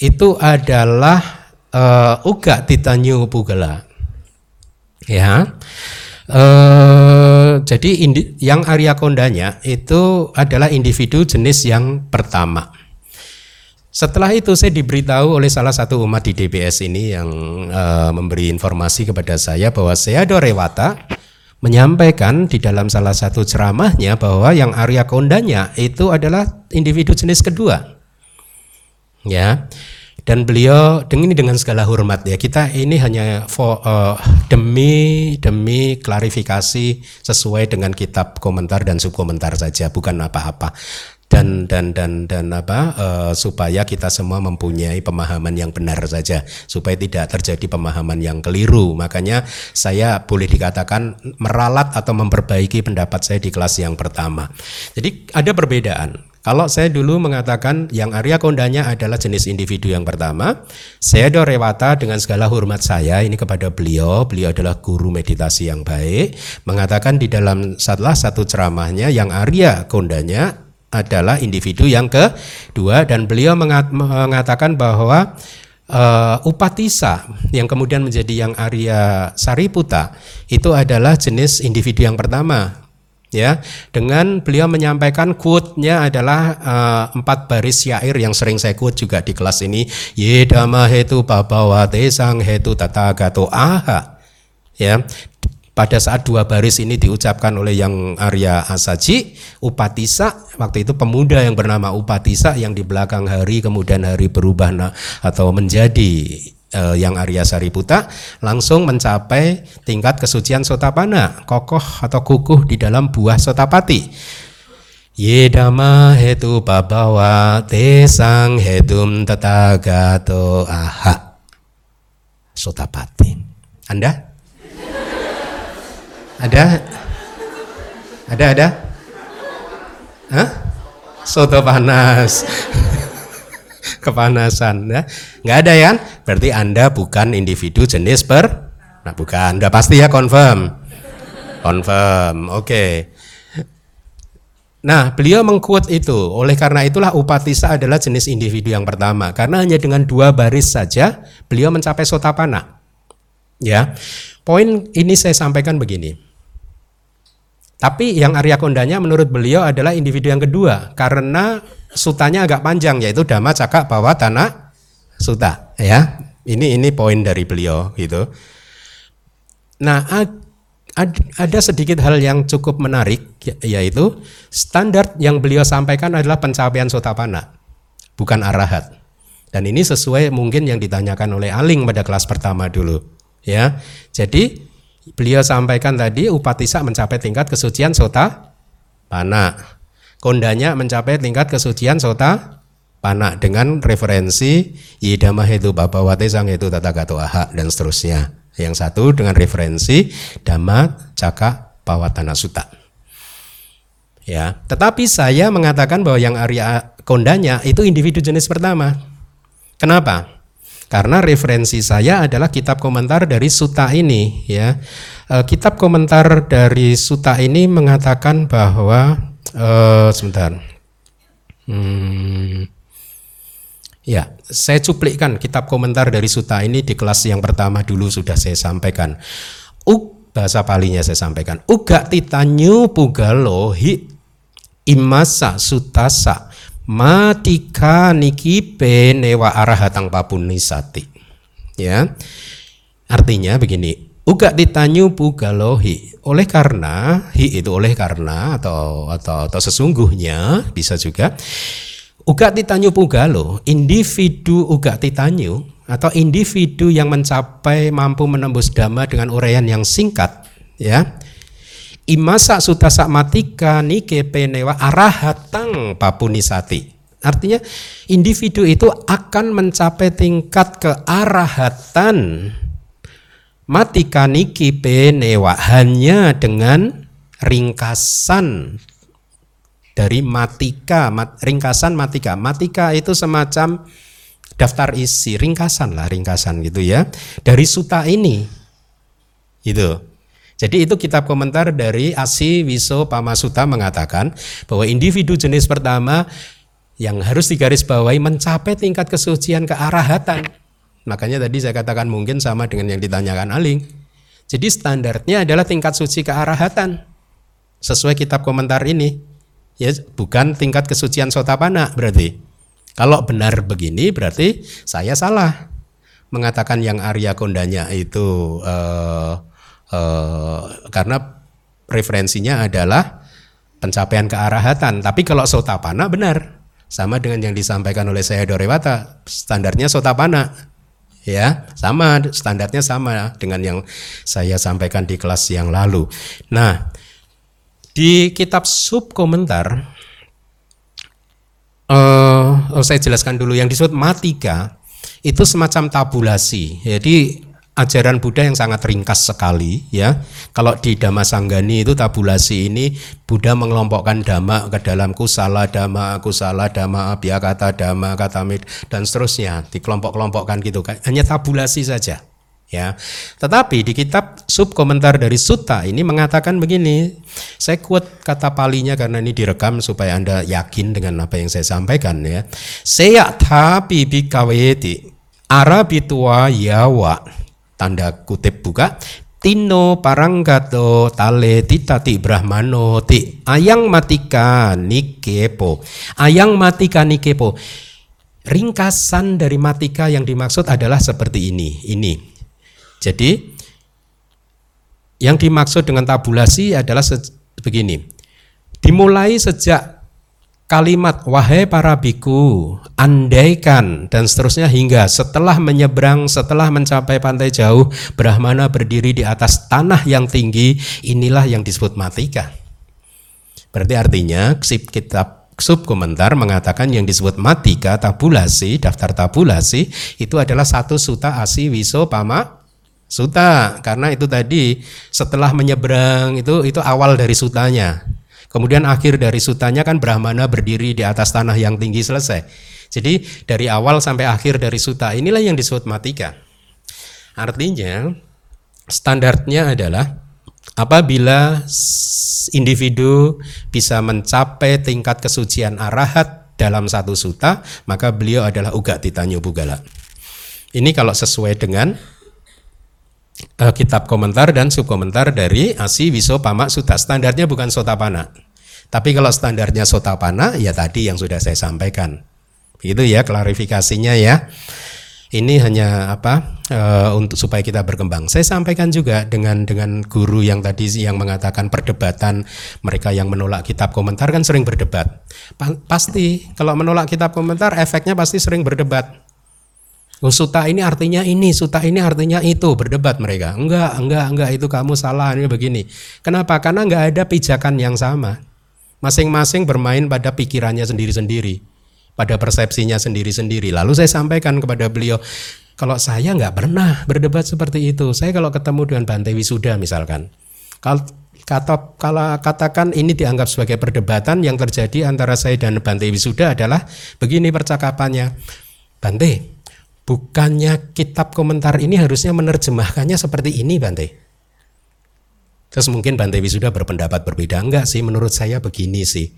itu adalah uh, uga titanyu pugala ya. Uh, jadi yang Arya Kondanya itu adalah individu jenis yang pertama setelah itu saya diberitahu oleh salah satu umat di DBS ini yang uh, memberi informasi kepada saya bahwa saya Rewata menyampaikan di dalam salah satu ceramahnya bahwa yang Arya Kondanya itu adalah individu jenis kedua. Ya. dan beliau dengan ini dengan segala hormat ya kita ini hanya for, uh, demi demi klarifikasi sesuai dengan kitab komentar dan subkomentar saja bukan apa-apa dan dan dan dan apa uh, supaya kita semua mempunyai pemahaman yang benar saja supaya tidak terjadi pemahaman yang keliru. Makanya saya boleh dikatakan meralat atau memperbaiki pendapat saya di kelas yang pertama. Jadi ada perbedaan. Kalau saya dulu mengatakan yang Arya Kondanya adalah jenis individu yang pertama, saya Rewata dengan segala hormat saya ini kepada beliau, beliau adalah guru meditasi yang baik, mengatakan di dalam salah satu ceramahnya yang Arya Kondanya adalah individu yang kedua. Dan beliau mengatakan bahwa uh, upatisa yang kemudian menjadi yang Arya Sariputa itu adalah jenis individu yang pertama ya. Dengan beliau menyampaikan quote-nya adalah uh, empat baris syair yang sering saya quote juga di kelas ini. Yedama hetu babawate sang hetu tata gato aha ya pada saat dua baris ini diucapkan oleh yang Arya Asaji Upatisa waktu itu pemuda yang bernama Upatisa yang di belakang hari kemudian hari berubah atau menjadi eh, yang Arya Sariputa langsung mencapai tingkat kesucian sotapana, kokoh atau kukuh di dalam buah sotapati. Yedama hetu babawa tesang hetum tatagato aha. Sotapati. Anda? Ada? Ada ada? Hah? Soto panas kepanasan ya. Nggak ada ya? Berarti Anda bukan individu jenis per Nah, bukan. Anda pasti ya confirm. Confirm. Oke. Okay. Nah, beliau mengquote itu. Oleh karena itulah upatisa adalah jenis individu yang pertama. Karena hanya dengan dua baris saja beliau mencapai sotapana. Ya. Poin ini saya sampaikan begini. Tapi yang Arya Kondanya menurut beliau adalah individu yang kedua karena sutanya agak panjang yaitu Dhamma Cakak Bawa Tanah Suta ya. Ini ini poin dari beliau gitu. Nah, ada sedikit hal yang cukup menarik ya, yaitu standar yang beliau sampaikan adalah pencapaian sotapana bukan arahat. Dan ini sesuai mungkin yang ditanyakan oleh Aling pada kelas pertama dulu ya. Jadi beliau sampaikan tadi upatisa mencapai tingkat kesucian sota pana kondanya mencapai tingkat kesucian sota pana dengan referensi yidama hetu babawate sang hetu tata aha dan seterusnya. Yang satu dengan referensi dhamma caka pawatana suta. Ya, tetapi saya mengatakan bahwa yang Arya kondanya itu individu jenis pertama. Kenapa? Karena referensi saya adalah kitab komentar dari suta ini ya. E, kitab komentar dari suta ini mengatakan bahwa Uh, sebentar. Hmm. Ya, saya cuplikkan kitab komentar dari Suta ini di kelas yang pertama dulu sudah saya sampaikan. U bahasa palinya saya sampaikan. Uga titanyu pugalohi imasa sutasa matika niki penewa arahatang papunisati. Ya. Artinya begini, Uga ditanyu pugalohi. Oleh karena hi itu oleh karena atau atau atau sesungguhnya bisa juga uga ditanyu pugalo individu uga titanyu atau individu yang mencapai mampu menembus dhamma dengan uraian yang singkat ya imasa sutasa matika nike penewa arahatang papunisati artinya individu itu akan mencapai tingkat kearahatan Matika niki penewa hanya dengan ringkasan dari matika, mat, ringkasan matika. Matika itu semacam daftar isi, ringkasan lah, ringkasan gitu ya. Dari suta ini. Gitu. Jadi itu kitab komentar dari Asi Wiso Pamasuta mengatakan bahwa individu jenis pertama yang harus digarisbawahi mencapai tingkat kesucian kearahatan Makanya tadi saya katakan mungkin sama dengan yang ditanyakan Aling. Jadi standarnya adalah tingkat suci kearahatan. Sesuai kitab komentar ini. Ya, bukan tingkat kesucian sotapana berarti. Kalau benar begini berarti saya salah. Mengatakan yang Arya Kondanya itu uh, uh, karena referensinya adalah pencapaian kearahatan. Tapi kalau sotapana benar. sama dengan yang disampaikan oleh saya Dorewata, standarnya sotapana. Ya, sama standarnya sama dengan yang saya sampaikan di kelas yang lalu. Nah, di kitab sub komentar uh, oh, saya jelaskan dulu yang disebut matika itu semacam tabulasi. Jadi ajaran Buddha yang sangat ringkas sekali ya. Kalau di Dhamma Sanggani itu tabulasi ini Buddha mengelompokkan dhamma ke dalam kusala dhamma, kusala dhamma, abhyakata dhamma, katamid dan seterusnya dikelompok-kelompokkan gitu kan. Hanya tabulasi saja ya. Tetapi di kitab sub komentar dari Sutta ini mengatakan begini. Saya quote kata palinya karena ini direkam supaya Anda yakin dengan apa yang saya sampaikan ya. Seya tapi bikaweti arabitua yawa tanda kutip buka. Tino paranggato tale titati brahmano ti ayang matika nikepo. Ayang matika nikepo. Ringkasan dari matika yang dimaksud adalah seperti ini ini. Jadi yang dimaksud dengan tabulasi adalah begini. Dimulai sejak kalimat wahai para biku, andaikan dan seterusnya hingga setelah menyeberang, setelah mencapai pantai jauh, Brahmana berdiri di atas tanah yang tinggi, inilah yang disebut matika. Berarti artinya kitab sub komentar mengatakan yang disebut matika tabulasi, daftar tabulasi itu adalah satu suta asi wiso pama suta. Karena itu tadi setelah menyeberang itu itu awal dari sutanya Kemudian akhir dari sutanya kan Brahmana berdiri di atas tanah yang tinggi selesai. Jadi dari awal sampai akhir dari suta inilah yang disebut matika. Artinya standarnya adalah apabila individu bisa mencapai tingkat kesucian arahat dalam satu suta, maka beliau adalah uga titanyo bugala. Ini kalau sesuai dengan uh, kitab komentar dan subkomentar dari Asi Wiso Pamak Suta. Standarnya bukan Sotapana. Tapi kalau standarnya Sotapana ya tadi yang sudah saya sampaikan. Itu ya klarifikasinya ya. Ini hanya apa uh, untuk supaya kita berkembang. Saya sampaikan juga dengan dengan guru yang tadi yang mengatakan perdebatan mereka yang menolak kitab komentar kan sering berdebat. Pa pasti kalau menolak kitab komentar efeknya pasti sering berdebat suta ini artinya ini, suta ini artinya itu, berdebat mereka. Enggak, enggak, enggak itu kamu salah ini begini. Kenapa? Karena enggak ada pijakan yang sama. Masing-masing bermain pada pikirannya sendiri-sendiri, pada persepsinya sendiri-sendiri. Lalu saya sampaikan kepada beliau, kalau saya enggak pernah berdebat seperti itu. Saya kalau ketemu dengan Bante Wisuda misalkan, kalau kata kalau katakan ini dianggap sebagai perdebatan yang terjadi antara saya dan Bante Wisuda adalah begini percakapannya. Bante, Bukannya kitab komentar ini harusnya menerjemahkannya seperti ini Bante. Terus mungkin Bante Wisuda berpendapat berbeda. Enggak sih, menurut saya begini sih.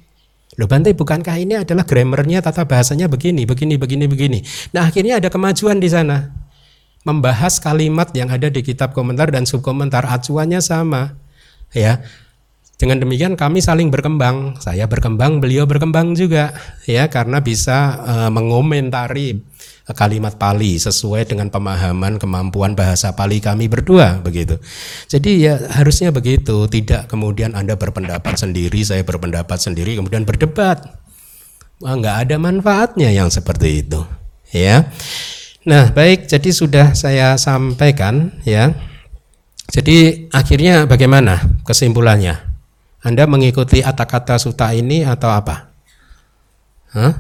Loh Bante, bukankah ini adalah grammarnya, tata bahasanya begini, begini, begini, begini. Nah akhirnya ada kemajuan di sana. Membahas kalimat yang ada di kitab komentar dan subkomentar, acuannya sama. Ya, dengan demikian kami saling berkembang. Saya berkembang, beliau berkembang juga, ya karena bisa uh, mengomentari kalimat Pali sesuai dengan pemahaman kemampuan bahasa Pali kami berdua begitu. Jadi ya harusnya begitu, tidak kemudian Anda berpendapat sendiri, saya berpendapat sendiri kemudian berdebat. Wah, nggak ada manfaatnya yang seperti itu, ya. Nah, baik, jadi sudah saya sampaikan ya. Jadi akhirnya bagaimana kesimpulannya? Anda mengikuti kata-kata suta ini atau apa? Hah?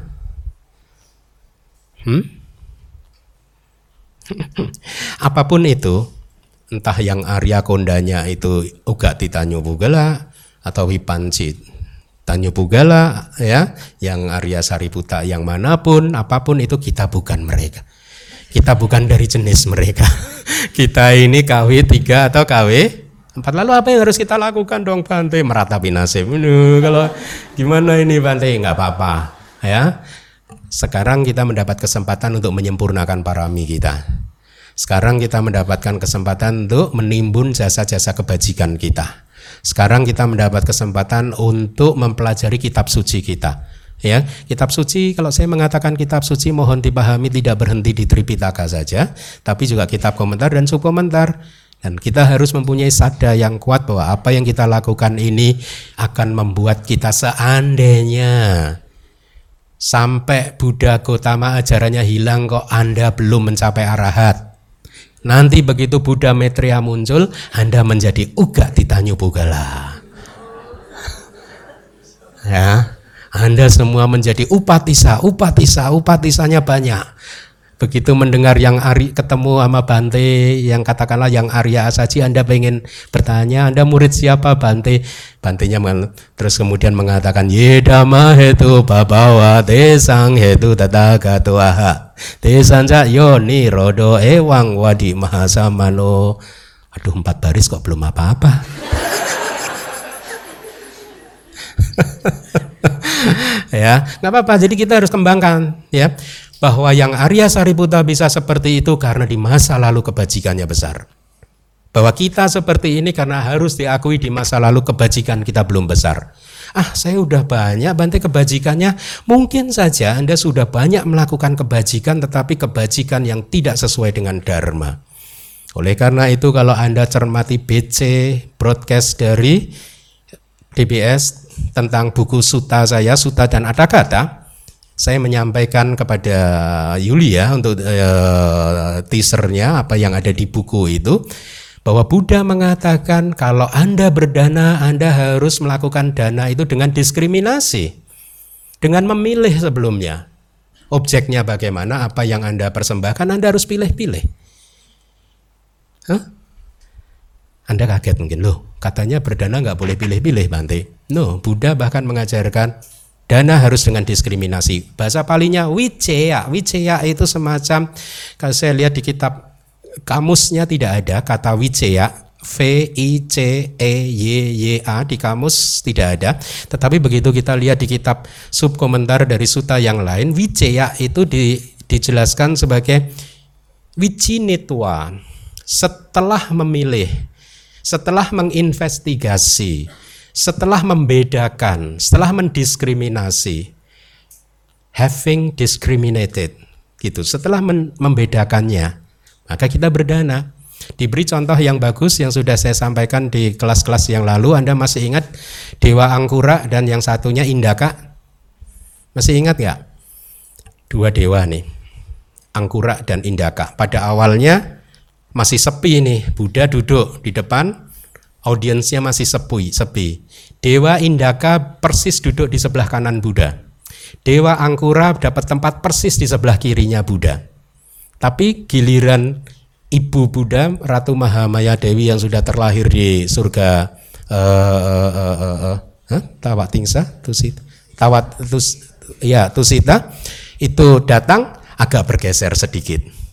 Hmm? Apa pun itu, entah yang Arya Kondanya itu uga Titanyo Bugala atau Wipanci Tanyo Bugala ya, yang Arya Sariputa yang mana pun, apa pun itu kita bukan mereka. Kita bukan dari jenis mereka. kita ini KW 3 atau KW empat. Lalu apa yang harus kita lakukan dong? Bante meratapi nasib. Ini kalau gimana ini Bante nggak apa-apa ya sekarang kita mendapat kesempatan untuk menyempurnakan parami kita. Sekarang kita mendapatkan kesempatan untuk menimbun jasa-jasa kebajikan kita. Sekarang kita mendapat kesempatan untuk mempelajari kitab suci kita. Ya, kitab suci kalau saya mengatakan kitab suci mohon dipahami tidak berhenti di Tripitaka saja, tapi juga kitab komentar dan subkomentar. Dan kita harus mempunyai sada yang kuat bahwa apa yang kita lakukan ini akan membuat kita seandainya Sampai Buddha Gotama ajarannya hilang kok Anda belum mencapai arahat. Nanti begitu Buddha Maitreya muncul, Anda menjadi uga ditanyu bugala. Ya, Anda semua menjadi upatisa, upatisa, upatisanya banyak. Begitu mendengar yang Ari ketemu sama Bante, yang katakanlah yang Arya Asaji, Anda pengen bertanya, Anda murid siapa Bante? Bantenya terus kemudian mengatakan, Yedama hetu babawa desang hetu tataga tuaha. Desanja yoni rodo ewang wadi mahasamano. Aduh empat baris kok belum apa-apa. ya nggak apa-apa jadi kita harus kembangkan ya bahwa yang Arya Sariputa bisa seperti itu karena di masa lalu kebajikannya besar. Bahwa kita seperti ini karena harus diakui di masa lalu kebajikan kita belum besar. Ah, saya udah banyak bantai kebajikannya. Mungkin saja Anda sudah banyak melakukan kebajikan tetapi kebajikan yang tidak sesuai dengan dharma. Oleh karena itu kalau Anda cermati BC broadcast dari DBS tentang buku Suta saya, Suta dan Ada Kata, saya menyampaikan kepada Yuli ya untuk uh, teasernya apa yang ada di buku itu bahwa Buddha mengatakan kalau Anda berdana Anda harus melakukan dana itu dengan diskriminasi dengan memilih sebelumnya. Objeknya bagaimana apa yang Anda persembahkan Anda harus pilih-pilih. Huh? Anda kaget mungkin loh katanya berdana nggak boleh pilih-pilih Bante no Buddha bahkan mengajarkan Dana harus dengan diskriminasi. Bahasa palinya wiceya. Wiceya itu semacam kalau saya lihat di kitab kamusnya tidak ada kata wiceya. V I C E Y Y A di kamus tidak ada. Tetapi begitu kita lihat di kitab subkomentar dari suta yang lain, wiceya itu di, dijelaskan sebagai wicinitwa. Setelah memilih, setelah menginvestigasi, setelah membedakan, setelah mendiskriminasi, having discriminated, gitu. Setelah membedakannya, maka kita berdana. Diberi contoh yang bagus yang sudah saya sampaikan di kelas-kelas yang lalu. Anda masih ingat Dewa Angkura dan yang satunya Indaka? Masih ingat ya? Dua dewa nih, Angkura dan Indaka. Pada awalnya masih sepi nih, Buddha duduk di depan, audiensnya masih sepi, sepi. Dewa Indaka persis duduk di sebelah kanan Buddha. Dewa Angkura dapat tempat persis di sebelah kirinya Buddha. Tapi giliran ibu Buddha, Ratu Mahamaya Dewi yang sudah terlahir di surga uh, uh, uh, huh? Tawat Tingsa, Tawat ya Tusita itu datang agak bergeser sedikit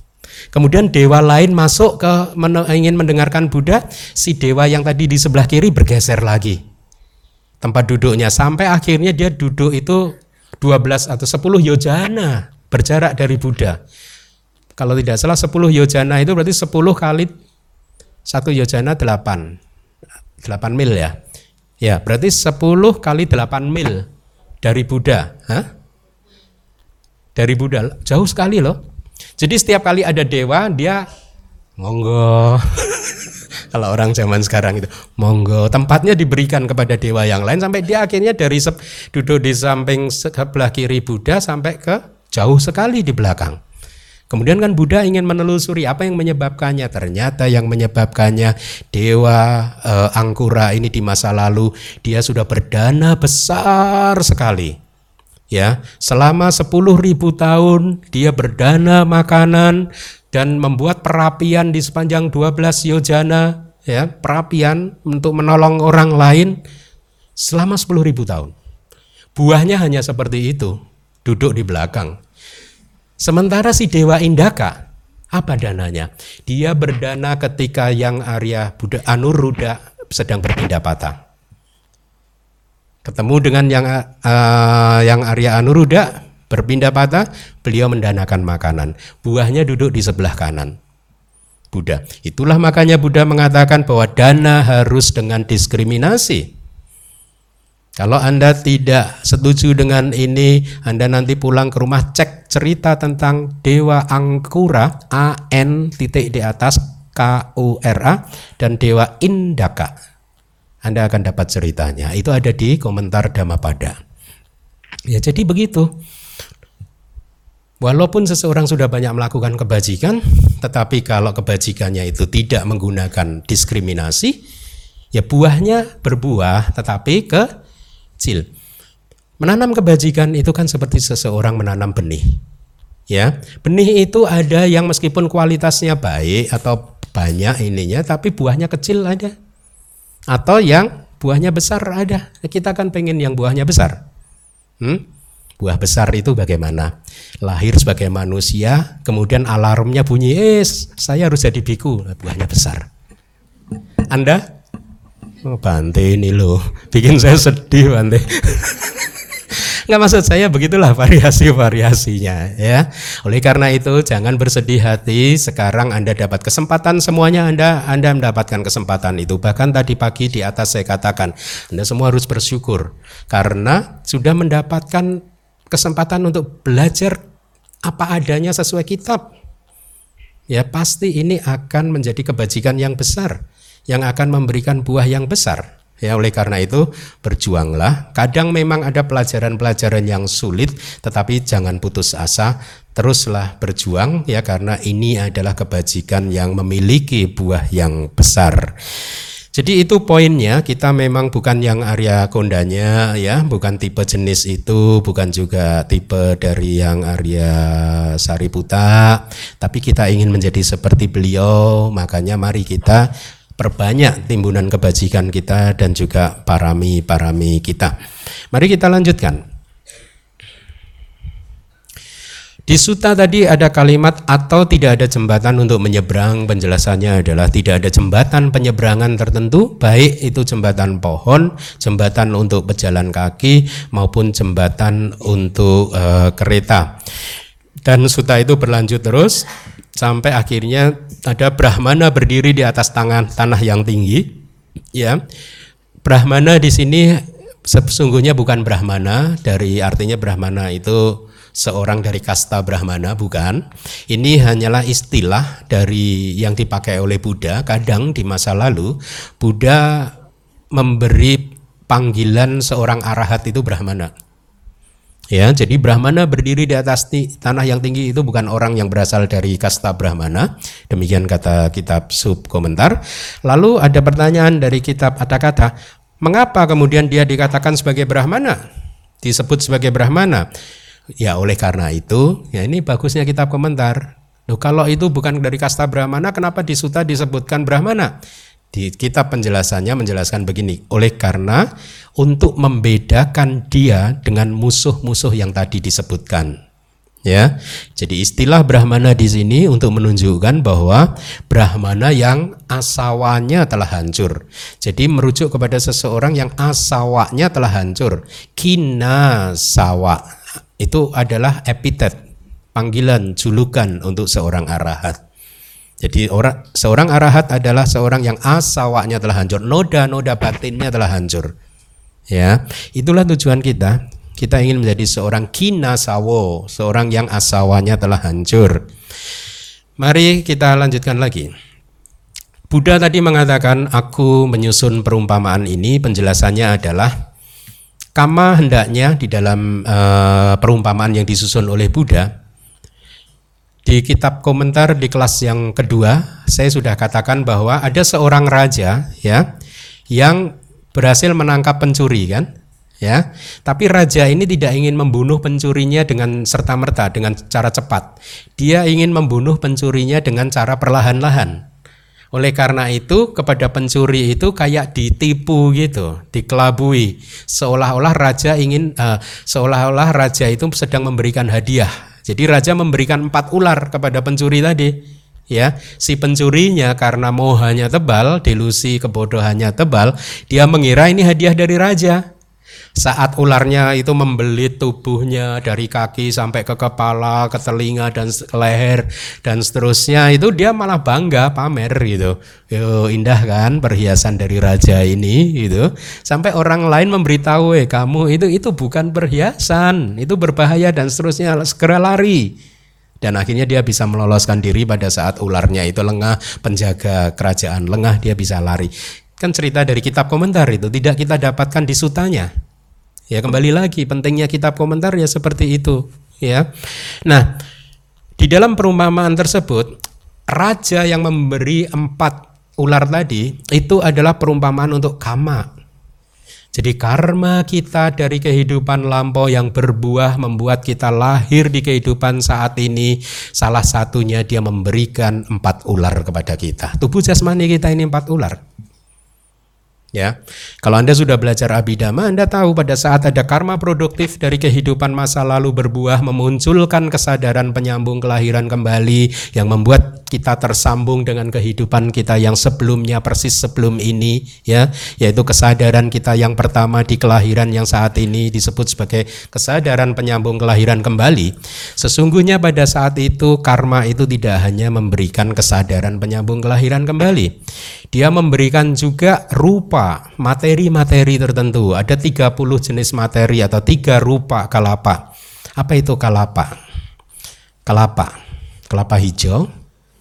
Kemudian dewa lain masuk ke ingin mendengarkan Buddha, si dewa yang tadi di sebelah kiri bergeser lagi tempat duduknya sampai akhirnya dia duduk itu 12 atau 10 yojana berjarak dari Buddha. Kalau tidak salah 10 yojana itu berarti 10 kali satu yojana 8. 8 mil ya. Ya, berarti 10 kali 8 mil dari Buddha. Hah? Dari Buddha, jauh sekali loh. Jadi setiap kali ada dewa dia monggo. Kalau orang zaman sekarang itu monggo tempatnya diberikan kepada dewa yang lain sampai dia akhirnya dari duduk di samping sebelah kiri Buddha sampai ke jauh sekali di belakang. Kemudian kan Buddha ingin menelusuri apa yang menyebabkannya. Ternyata yang menyebabkannya dewa eh, Angkura ini di masa lalu dia sudah berdana besar sekali ya selama 10.000 tahun dia berdana makanan dan membuat perapian di sepanjang 12 yojana ya perapian untuk menolong orang lain selama 10.000 tahun. Buahnya hanya seperti itu duduk di belakang. Sementara si dewa Indaka apa dananya? Dia berdana ketika yang Arya Buddha Anuruddha sedang berpindah patah ketemu dengan yang uh, yang Arya Anuruddha berpindah patah, beliau mendanakan makanan. Buahnya duduk di sebelah kanan. Buddha. Itulah makanya Buddha mengatakan bahwa dana harus dengan diskriminasi. Kalau Anda tidak setuju dengan ini, Anda nanti pulang ke rumah cek cerita tentang Dewa Angkura, A N titik di atas K U R A dan Dewa Indaka anda akan dapat ceritanya. Itu ada di komentar Dhammapada. Ya, jadi begitu. Walaupun seseorang sudah banyak melakukan kebajikan, tetapi kalau kebajikannya itu tidak menggunakan diskriminasi, ya buahnya berbuah tetapi kecil. Menanam kebajikan itu kan seperti seseorang menanam benih. Ya, benih itu ada yang meskipun kualitasnya baik atau banyak ininya tapi buahnya kecil ada. Atau yang buahnya besar ada. Kita kan pengen yang buahnya besar. Hmm? Buah besar itu bagaimana? Lahir sebagai manusia, kemudian alarmnya bunyi, eh saya harus jadi biku, buahnya besar. Anda? Oh, Bante ini loh, bikin saya sedih Bante. Nggak maksud saya begitulah variasi-variasinya ya. Oleh karena itu jangan bersedih hati. Sekarang Anda dapat kesempatan semuanya Anda Anda mendapatkan kesempatan itu. Bahkan tadi pagi di atas saya katakan Anda semua harus bersyukur karena sudah mendapatkan kesempatan untuk belajar apa adanya sesuai kitab. Ya pasti ini akan menjadi kebajikan yang besar yang akan memberikan buah yang besar. Ya oleh karena itu berjuanglah. Kadang memang ada pelajaran-pelajaran yang sulit tetapi jangan putus asa, teruslah berjuang ya karena ini adalah kebajikan yang memiliki buah yang besar. Jadi itu poinnya, kita memang bukan yang Arya Kondanya ya, bukan tipe jenis itu, bukan juga tipe dari yang Arya Sariputa, tapi kita ingin menjadi seperti beliau, makanya mari kita perbanyak timbunan kebajikan kita dan juga parami-parami kita. Mari kita lanjutkan. Di suta tadi ada kalimat atau tidak ada jembatan untuk menyeberang. Penjelasannya adalah tidak ada jembatan penyeberangan tertentu, baik itu jembatan pohon, jembatan untuk pejalan kaki maupun jembatan untuk uh, kereta. Dan suta itu berlanjut terus sampai akhirnya ada Brahmana berdiri di atas tangan tanah yang tinggi. Ya, Brahmana di sini sesungguhnya bukan Brahmana dari artinya Brahmana itu seorang dari kasta Brahmana bukan. Ini hanyalah istilah dari yang dipakai oleh Buddha. Kadang di masa lalu Buddha memberi panggilan seorang arahat itu Brahmana. Ya, jadi Brahmana berdiri di atas tanah yang tinggi itu bukan orang yang berasal dari kasta Brahmana. Demikian kata kitab sub komentar. Lalu ada pertanyaan dari kitab kata-kata, mengapa kemudian dia dikatakan sebagai Brahmana? Disebut sebagai Brahmana. Ya oleh karena itu, ya ini bagusnya kitab komentar. Loh, kalau itu bukan dari kasta Brahmana, kenapa di Suta disebutkan Brahmana? Di kitab penjelasannya menjelaskan begini, oleh karena untuk membedakan dia dengan musuh-musuh yang tadi disebutkan. Ya, jadi istilah Brahmana di sini untuk menunjukkan bahwa Brahmana yang asawanya telah hancur. Jadi merujuk kepada seseorang yang asawanya telah hancur. Kina sawa itu adalah epitet, panggilan, julukan untuk seorang arahat. Jadi orang seorang arahat adalah seorang yang asawanya telah hancur, noda-noda batinnya telah hancur. Ya, itulah tujuan kita. Kita ingin menjadi seorang kinasawo, seorang yang asawanya telah hancur. Mari kita lanjutkan lagi. Buddha tadi mengatakan, aku menyusun perumpamaan ini, penjelasannya adalah Kama hendaknya di dalam uh, perumpamaan yang disusun oleh Buddha di kitab komentar di kelas yang kedua saya sudah katakan bahwa ada seorang raja ya yang berhasil menangkap pencuri kan? Ya tapi raja ini tidak ingin membunuh pencurinya dengan serta merta dengan cara cepat. Dia ingin membunuh pencurinya dengan cara perlahan-lahan. Oleh karena itu kepada pencuri itu kayak ditipu gitu, dikelabui, seolah-olah raja ingin uh, seolah-olah raja itu sedang memberikan hadiah. Jadi raja memberikan empat ular kepada pencuri tadi. Ya, si pencurinya karena mohanya tebal, delusi kebodohannya tebal, dia mengira ini hadiah dari raja. Saat ularnya itu membelit tubuhnya dari kaki sampai ke kepala, ke telinga dan leher dan seterusnya itu dia malah bangga pamer gitu. Yo indah kan perhiasan dari raja ini gitu. Sampai orang lain memberitahu, "Eh, kamu itu itu bukan perhiasan, itu berbahaya dan seterusnya, segera lari." dan akhirnya dia bisa meloloskan diri pada saat ularnya itu lengah penjaga kerajaan lengah dia bisa lari kan cerita dari kitab komentar itu tidak kita dapatkan di sutanya Ya kembali lagi pentingnya kitab komentar ya seperti itu ya. Nah, di dalam perumpamaan tersebut raja yang memberi empat ular tadi itu adalah perumpamaan untuk kama. Jadi karma kita dari kehidupan lampau yang berbuah membuat kita lahir di kehidupan saat ini salah satunya dia memberikan empat ular kepada kita. Tubuh jasmani kita ini empat ular. Ya, kalau Anda sudah belajar abidama, Anda tahu pada saat ada karma produktif dari kehidupan masa lalu berbuah memunculkan kesadaran penyambung kelahiran kembali yang membuat kita tersambung dengan kehidupan kita yang sebelumnya persis sebelum ini, ya, yaitu kesadaran kita yang pertama di kelahiran yang saat ini disebut sebagai kesadaran penyambung kelahiran kembali. Sesungguhnya pada saat itu karma itu tidak hanya memberikan kesadaran penyambung kelahiran kembali, dia memberikan juga rupa, materi-materi tertentu. Ada 30 jenis materi atau tiga rupa kalapa. Apa itu kalapa? Kelapa. Kelapa hijau.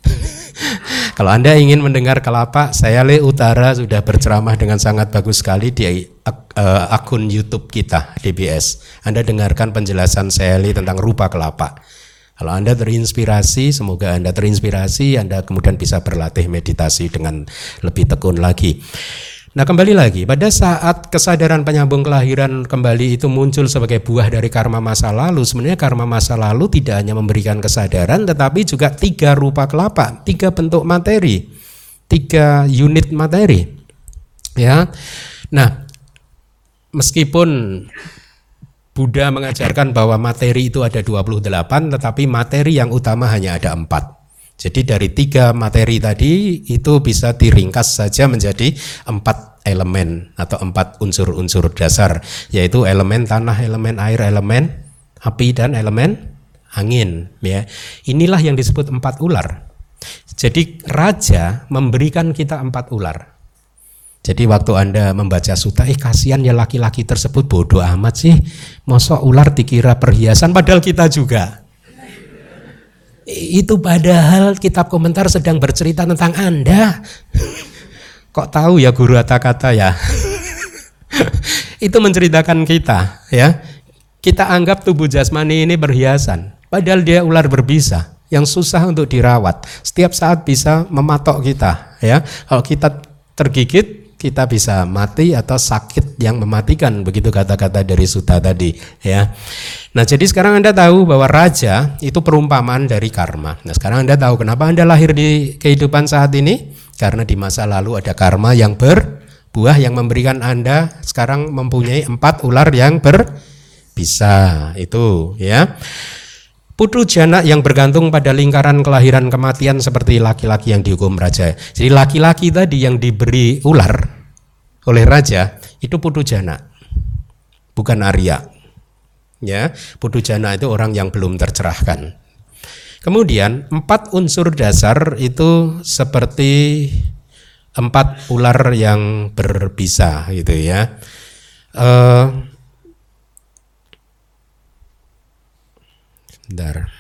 Kalau Anda ingin mendengar kelapa, saya Le Utara sudah berceramah dengan sangat bagus sekali di uh, akun YouTube kita DBS. Anda dengarkan penjelasan saya Le tentang rupa kelapa. Kalau Anda terinspirasi, semoga Anda terinspirasi, Anda kemudian bisa berlatih meditasi dengan lebih tekun lagi. Nah kembali lagi, pada saat kesadaran penyambung kelahiran kembali itu muncul sebagai buah dari karma masa lalu, sebenarnya karma masa lalu tidak hanya memberikan kesadaran, tetapi juga tiga rupa kelapa, tiga bentuk materi, tiga unit materi. Ya, nah meskipun Buddha mengajarkan bahwa materi itu ada 28 tetapi materi yang utama hanya ada empat. Jadi dari tiga materi tadi itu bisa diringkas saja menjadi empat elemen atau empat unsur-unsur dasar yaitu elemen tanah, elemen air, elemen api dan elemen angin ya. Inilah yang disebut empat ular. Jadi raja memberikan kita empat ular. Jadi waktu Anda membaca suta, eh kasihan ya laki-laki tersebut bodoh amat sih. Mosok ular dikira perhiasan padahal kita juga. Itu padahal kitab komentar sedang bercerita tentang Anda. Kok tahu ya guru kata-kata ya? Itu menceritakan kita ya. Kita anggap tubuh jasmani ini perhiasan. Padahal dia ular berbisa yang susah untuk dirawat. Setiap saat bisa mematok kita ya. Kalau kita tergigit kita bisa mati atau sakit yang mematikan begitu kata-kata dari Suta tadi ya. Nah, jadi sekarang Anda tahu bahwa raja itu perumpamaan dari karma. Nah, sekarang Anda tahu kenapa Anda lahir di kehidupan saat ini? Karena di masa lalu ada karma yang berbuah yang memberikan Anda sekarang mempunyai empat ular yang berbisa. Itu ya. Putu jana yang bergantung pada lingkaran kelahiran kematian seperti laki-laki yang dihukum raja. Jadi laki-laki tadi yang diberi ular oleh raja itu putu jana, bukan Arya. Ya, putu jana itu orang yang belum tercerahkan. Kemudian empat unsur dasar itu seperti empat ular yang berbisa gitu ya. Uh, Bentar.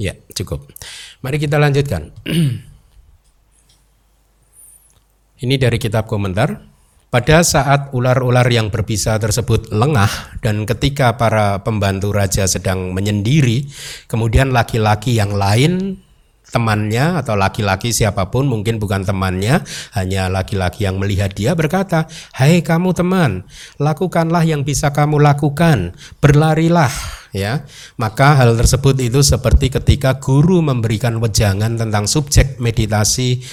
Ya, cukup. Mari kita lanjutkan. Ini dari kitab komentar. Pada saat ular-ular yang berbisa tersebut lengah dan ketika para pembantu raja sedang menyendiri, kemudian laki-laki yang lain temannya atau laki-laki siapa pun mungkin bukan temannya hanya laki-laki yang melihat dia berkata hai kamu teman lakukanlah yang bisa kamu lakukan berlarilah ya. Maka hal tersebut itu seperti ketika guru memberikan wejangan tentang subjek meditasi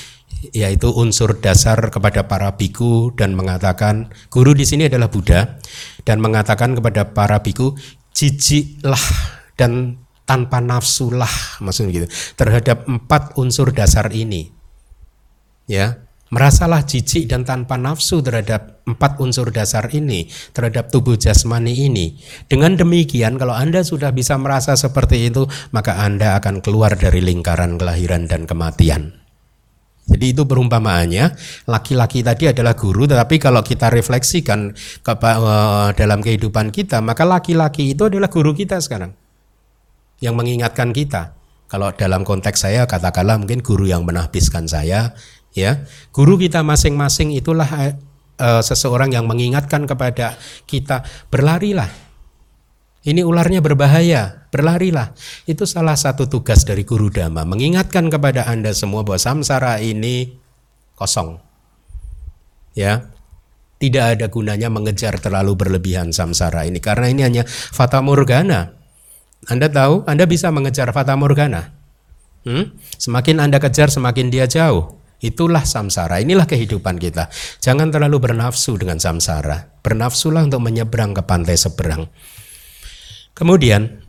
yaitu unsur dasar kepada para biku dan mengatakan guru di sini adalah Buddha dan mengatakan kepada para biku jijiklah dan tanpa nafsu lah maksudnya gitu terhadap empat unsur dasar ini ya. Merasalah jijik dan tanpa nafsu terhadap empat unsur dasar ini terhadap tubuh jasmani ini. Dengan demikian kalau Anda sudah bisa merasa seperti itu maka Anda akan keluar dari lingkaran kelahiran dan kematian. Jadi itu perumpamaannya. Laki-laki tadi adalah guru tetapi kalau kita refleksikan ke, uh, dalam kehidupan kita maka laki-laki itu adalah guru kita sekarang yang mengingatkan kita. Kalau dalam konteks saya katakanlah mungkin guru yang menahbiskan saya, ya. Guru kita masing-masing itulah uh, seseorang yang mengingatkan kepada kita berlarilah. Ini ularnya berbahaya, berlarilah. Itu salah satu tugas dari guru dhamma, mengingatkan kepada Anda semua bahwa samsara ini kosong. Ya. Tidak ada gunanya mengejar terlalu berlebihan samsara ini karena ini hanya fata morgana. Anda tahu, Anda bisa mengejar fata morgana. Hmm? Semakin Anda kejar, semakin dia jauh. Itulah samsara, inilah kehidupan kita. Jangan terlalu bernafsu dengan samsara. Bernafsulah untuk menyeberang ke pantai seberang. Kemudian,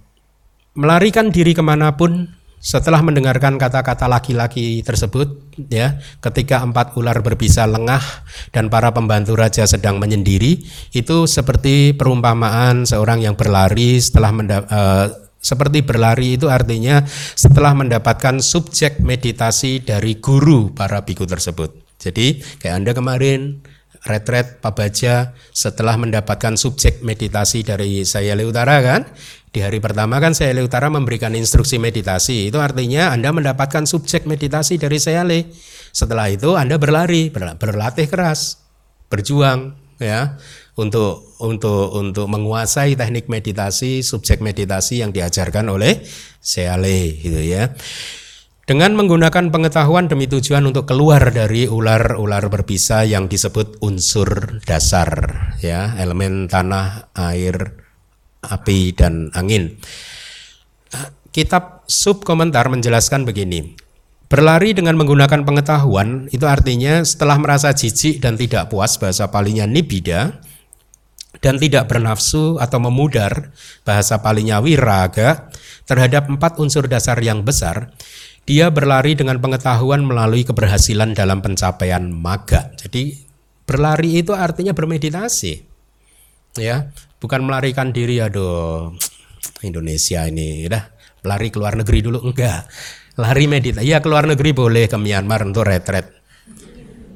melarikan diri ke mana pun setelah mendengarkan kata-kata laki-laki tersebut, ya, ketika empat ular berbisa lengah dan para pembantu raja sedang menyendiri, itu seperti perumpamaan seorang yang berlari setelah uh, seperti berlari itu artinya setelah mendapatkan subjek meditasi dari guru para biku tersebut. Jadi kayak Anda kemarin retret Pabaja setelah mendapatkan subjek meditasi dari saya Utara kan? Di hari pertama kan saya Utara memberikan instruksi meditasi. Itu artinya Anda mendapatkan subjek meditasi dari saya Setelah itu Anda berlari, berlatih keras, berjuang ya untuk untuk untuk menguasai teknik meditasi, subjek meditasi yang diajarkan oleh Seale gitu ya. Dengan menggunakan pengetahuan demi tujuan untuk keluar dari ular-ular berbisa yang disebut unsur dasar ya, elemen tanah, air, api dan angin. Kitab sub komentar menjelaskan begini. Berlari dengan menggunakan pengetahuan itu artinya setelah merasa jijik dan tidak puas bahasa palingnya nibida dan tidak bernafsu atau memudar bahasa palingnya wiraga terhadap empat unsur dasar yang besar dia berlari dengan pengetahuan melalui keberhasilan dalam pencapaian maga. Jadi berlari itu artinya bermeditasi ya. Bukan melarikan diri aduh Indonesia ini udah lari keluar negeri dulu enggak. Lari meditasi ya keluar negeri boleh ke Myanmar untuk retret.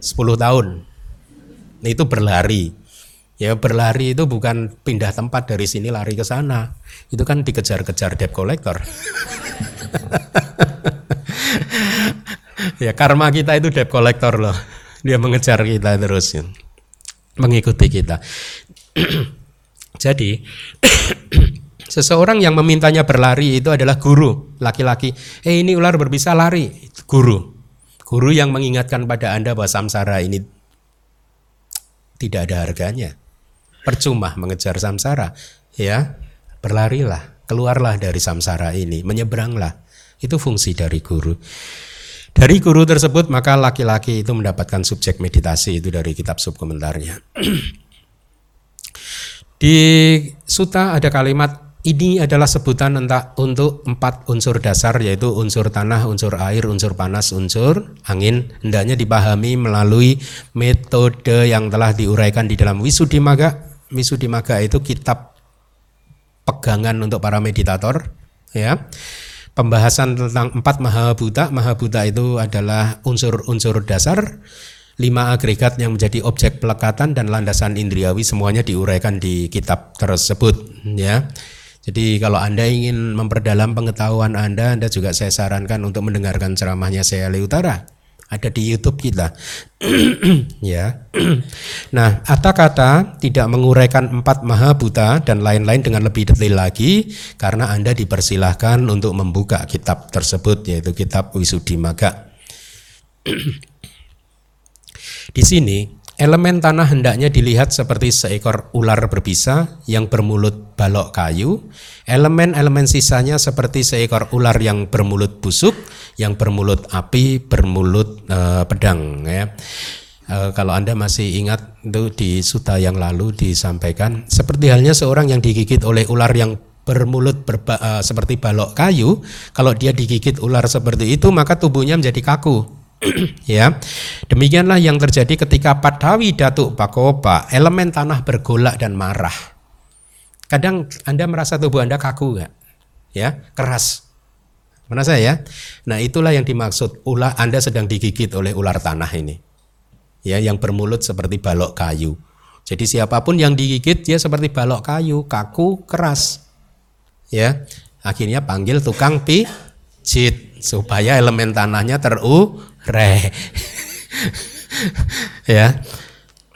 10 tahun. Itu berlari Ya berlari itu bukan pindah tempat dari sini lari ke sana. Itu kan dikejar-kejar debt collector. ya karma kita itu debt collector loh. Dia mengejar kita terus. Ya. Mengikuti kita. Jadi seseorang yang memintanya berlari itu adalah guru laki-laki. Eh ini ular berbisa lari. Guru. Guru yang mengingatkan pada Anda bahwa samsara ini tidak ada harganya percuma mengejar samsara ya. Berlarilah keluarlah dari samsara ini menyeberanglah. Itu fungsi dari guru. Dari guru tersebut maka laki-laki itu mendapatkan subjek meditasi itu dari kitab subkomentarnya di suta ada kalimat ini adalah sebutan untuk empat unsur dasar yaitu unsur tanah, unsur air, unsur panas, unsur angin. Hendaknya dipahami melalui metode yang telah diuraikan di dalam Wisuddhimagga Misuddhimagga itu kitab pegangan untuk para meditator ya. Pembahasan tentang empat mahabuta mahabuta itu adalah unsur-unsur dasar lima agregat yang menjadi objek pelekatan dan landasan indriawi semuanya diuraikan di kitab tersebut ya. Jadi kalau Anda ingin memperdalam pengetahuan Anda, Anda juga saya sarankan untuk mendengarkan ceramahnya saya Utara ada di YouTube kita. ya. nah, kata-kata tidak menguraikan empat maha buta dan lain-lain dengan lebih detail lagi karena Anda dipersilahkan untuk membuka kitab tersebut yaitu kitab Wisuddhimagga. di sini Elemen tanah hendaknya dilihat seperti seekor ular berbisa yang bermulut balok kayu. Elemen-elemen sisanya seperti seekor ular yang bermulut busuk, yang bermulut api, bermulut uh, pedang. Ya. Uh, kalau anda masih ingat itu di suta yang lalu disampaikan seperti halnya seorang yang digigit oleh ular yang bermulut berba, uh, seperti balok kayu. Kalau dia digigit ular seperti itu maka tubuhnya menjadi kaku ya. Demikianlah yang terjadi ketika Padawi Datuk Bakoba, elemen tanah bergolak dan marah. Kadang Anda merasa tubuh Anda kaku enggak? Ya, keras. Merasa ya? Nah, itulah yang dimaksud ulah Anda sedang digigit oleh ular tanah ini. Ya, yang bermulut seperti balok kayu. Jadi siapa pun yang digigit dia seperti balok kayu, kaku, keras. Ya. Akhirnya panggil tukang pijit supaya elemen tanahnya teru re. ya.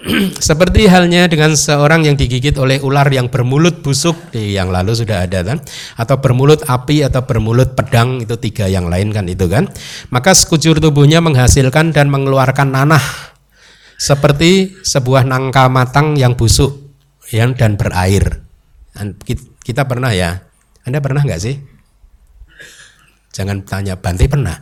seperti halnya dengan seorang yang digigit oleh ular yang bermulut busuk di yang lalu sudah ada kan? Atau bermulut api atau bermulut pedang itu tiga yang lain kan? Itu kan? Maka sekujur tubuhnya menghasilkan dan mengeluarkan nanah. Seperti sebuah nangka matang yang busuk yang dan berair. Kita pernah ya? Anda pernah nggak sih jangan tanya Bante pernah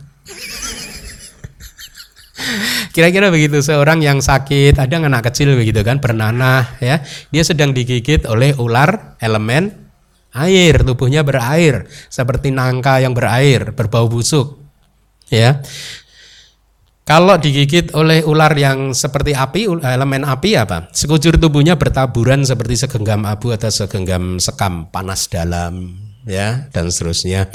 Kira-kira begitu seorang yang sakit, ada anak kecil begitu kan bernanah ya, dia sedang digigit oleh ular elemen air, tubuhnya berair seperti nangka yang berair, berbau busuk. Ya. Kalau digigit oleh ular yang seperti api, elemen api apa? Sekujur tubuhnya bertaburan seperti segenggam abu atau segenggam sekam panas dalam, ya, dan seterusnya.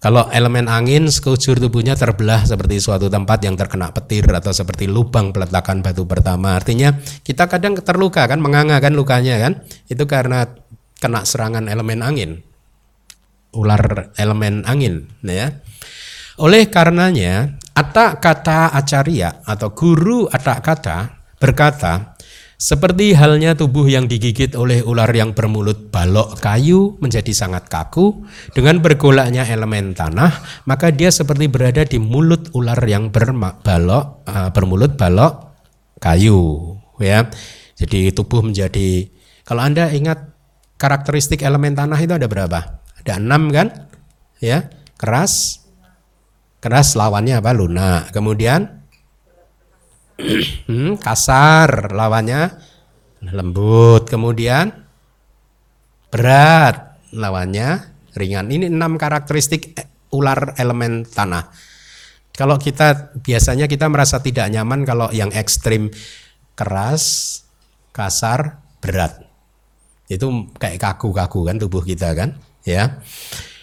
Kalau elemen angin sekujur tubuhnya terbelah seperti suatu tempat yang terkena petir atau seperti lubang peletakan batu pertama. Artinya kita kadang terluka kan, menganga kan lukanya kan. Itu karena kena serangan elemen angin. Ular elemen angin ya. Oleh karenanya, atak kata acarya atau guru atak kata berkata, seperti halnya tubuh yang digigit oleh ular yang bermulut balok kayu menjadi sangat kaku, dengan bergolaknya elemen tanah, maka dia seperti berada di mulut ular yang berbalok uh, bermulut balok kayu, ya. Jadi tubuh menjadi kalau Anda ingat karakteristik elemen tanah itu ada berapa? Ada enam kan? Ya, keras, keras lawannya apa? Lunak. Kemudian hmm, kasar lawannya. Lembut kemudian. Berat lawannya. Ringan. Ini enam karakteristik ular elemen tanah. Kalau kita biasanya kita merasa tidak nyaman kalau yang ekstrim keras kasar berat. Itu kayak kaku-kaku kan tubuh kita kan ya.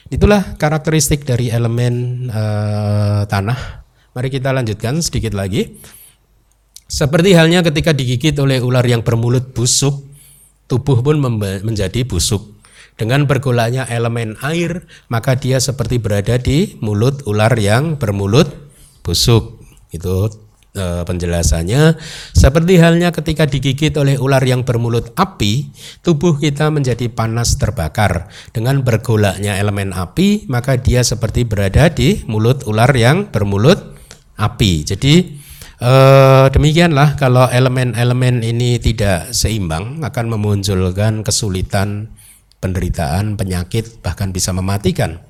Itulah karakteristik dari elemen uh, tanah. Mari kita lanjutkan sedikit lagi seperti halnya ketika digigit oleh ular yang bermulut busuk, tubuh pun menjadi busuk. Dengan bergolaknya elemen air, maka dia seperti berada di mulut ular yang bermulut busuk. Itu e, penjelasannya. Seperti halnya ketika digigit oleh ular yang bermulut api, tubuh kita menjadi panas terbakar. Dengan bergolaknya elemen api, maka dia seperti berada di mulut ular yang bermulut api. Jadi Uh, demikianlah kalau elemen-elemen ini tidak seimbang akan memunculkan kesulitan, penderitaan, penyakit bahkan bisa mematikan.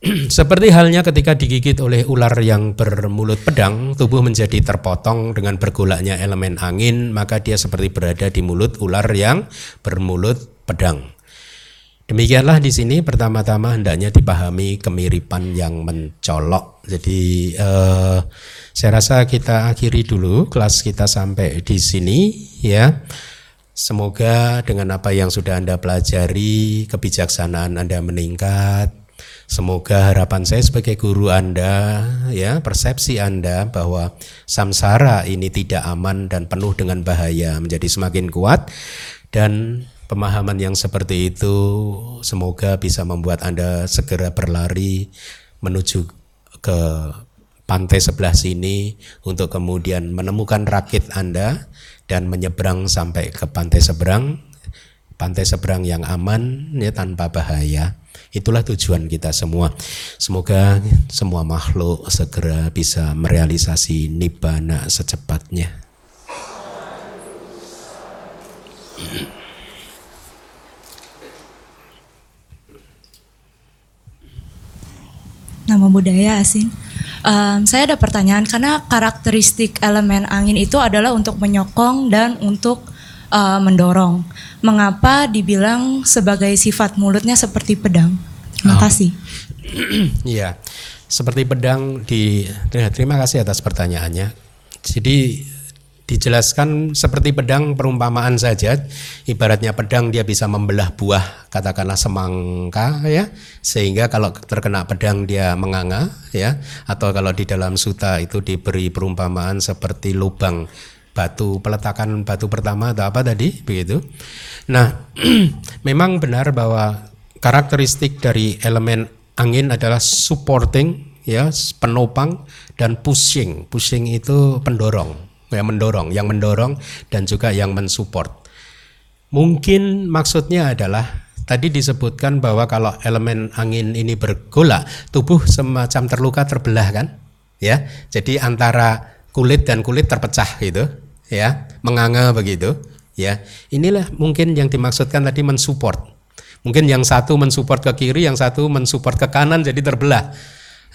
Seperti halnya ketika digigit oleh ular yang bermulut pedang, tubuh menjadi terpotong dengan bergolaknya elemen angin, maka dia seperti berada di mulut ular yang bermulut pedang. Demikianlah di sini pertama-tama hendaknya dipahami kemiripan yang mencolok. Jadi eh, saya rasa kita akhiri dulu kelas kita sampai di sini ya. Semoga dengan apa yang sudah Anda pelajari, kebijaksanaan Anda meningkat. Semoga harapan saya sebagai guru Anda ya, persepsi Anda bahwa samsara ini tidak aman dan penuh dengan bahaya menjadi semakin kuat dan Pemahaman yang seperti itu semoga bisa membuat Anda segera berlari menuju ke pantai sebelah sini untuk kemudian menemukan rakit Anda dan menyeberang sampai ke pantai seberang, pantai seberang yang aman ya tanpa bahaya. Itulah tujuan kita semua. Semoga semua makhluk segera bisa merealisasi nibbana secepatnya. Nama budaya Asin. Um, saya ada pertanyaan karena karakteristik elemen angin itu adalah untuk menyokong dan untuk uh, mendorong. Mengapa dibilang sebagai sifat mulutnya seperti pedang? Terima oh. kasih. Iya, seperti pedang di. Terima kasih atas pertanyaannya. Jadi dijelaskan seperti pedang perumpamaan saja. Ibaratnya pedang dia bisa membelah buah katakanlah semangka ya. Sehingga kalau terkena pedang dia menganga ya. Atau kalau di dalam suta itu diberi perumpamaan seperti lubang batu peletakan batu pertama atau apa tadi begitu. Nah memang benar bahwa karakteristik dari elemen angin adalah supporting ya penopang dan pushing. Pushing itu pendorong yang mendorong, yang mendorong dan juga yang mensupport. Mungkin maksudnya adalah tadi disebutkan bahwa kalau elemen angin ini bergolak, tubuh semacam terluka terbelah kan? Ya. Jadi antara kulit dan kulit terpecah gitu, ya, menganga begitu, ya. Inilah mungkin yang dimaksudkan tadi mensupport. Mungkin yang satu mensupport ke kiri, yang satu mensupport ke kanan jadi terbelah.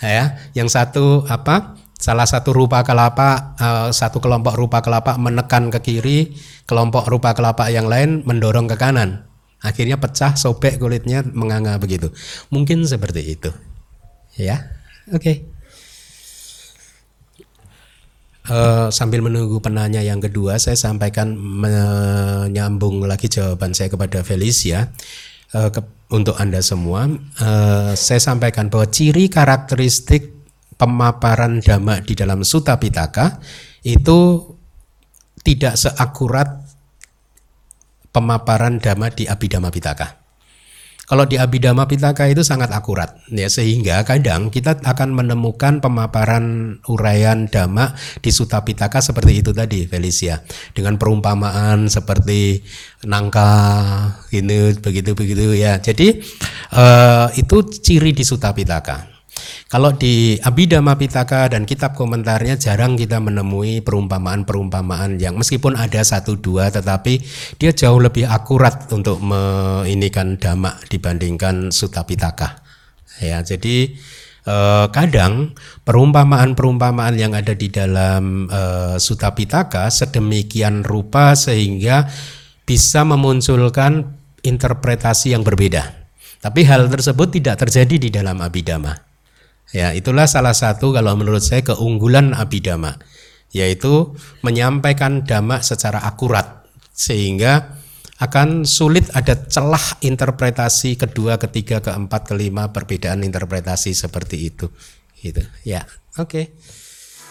Ya, yang satu apa? Salah satu rupa kelapa uh, satu kelompok rupa kelapa menekan ke kiri kelompok rupa kelapa yang lain mendorong ke kanan. Akhirnya pecah sobek kulitnya menganga begitu. Mungkin seperti itu. Ya oke. Okay. uh, eh, sambil menunggu penanya yang kedua saya sampaikan menyambung lagi jawaban saya kepada Felicia uh, ke, untuk anda semua uh, saya sampaikan bahwa ciri karakteristik pemaparan dhamma di dalam Sutta Pitaka itu tidak seakurat pemaparan dhamma di Abhidhamma Pitaka. Kalau di Abhidhamma Pitaka itu sangat akurat ya sehingga kadang kita akan menemukan pemaparan uraian dhamma di Sutta Pitaka seperti itu tadi Felicia dengan perumpamaan seperti nangka ini begitu begitu ya. Jadi uh, itu ciri di Sutta Pitaka. Kalau di Abhidhamma Pitaka dan kitab komentarnya jarang kita menemui perumpamaan-perumpamaan yang meskipun ada satu dua tetapi dia jauh lebih akurat untuk meinikan dhamma dibandingkan Sutta Pitaka. Ya, jadi eh, kadang perumpamaan-perumpamaan yang ada di dalam eh, Sutta Pitaka sedemikian rupa sehingga bisa memunculkan interpretasi yang berbeda. Tapi hal tersebut tidak terjadi di dalam Abhidhamma. Ya, itulah salah satu kalau menurut saya keunggulan abidama, yaitu menyampaikan dhamma secara akurat sehingga akan sulit ada celah interpretasi kedua, ketiga, keempat, kelima perbedaan interpretasi seperti itu. Gitu. Ya, oke. Okay.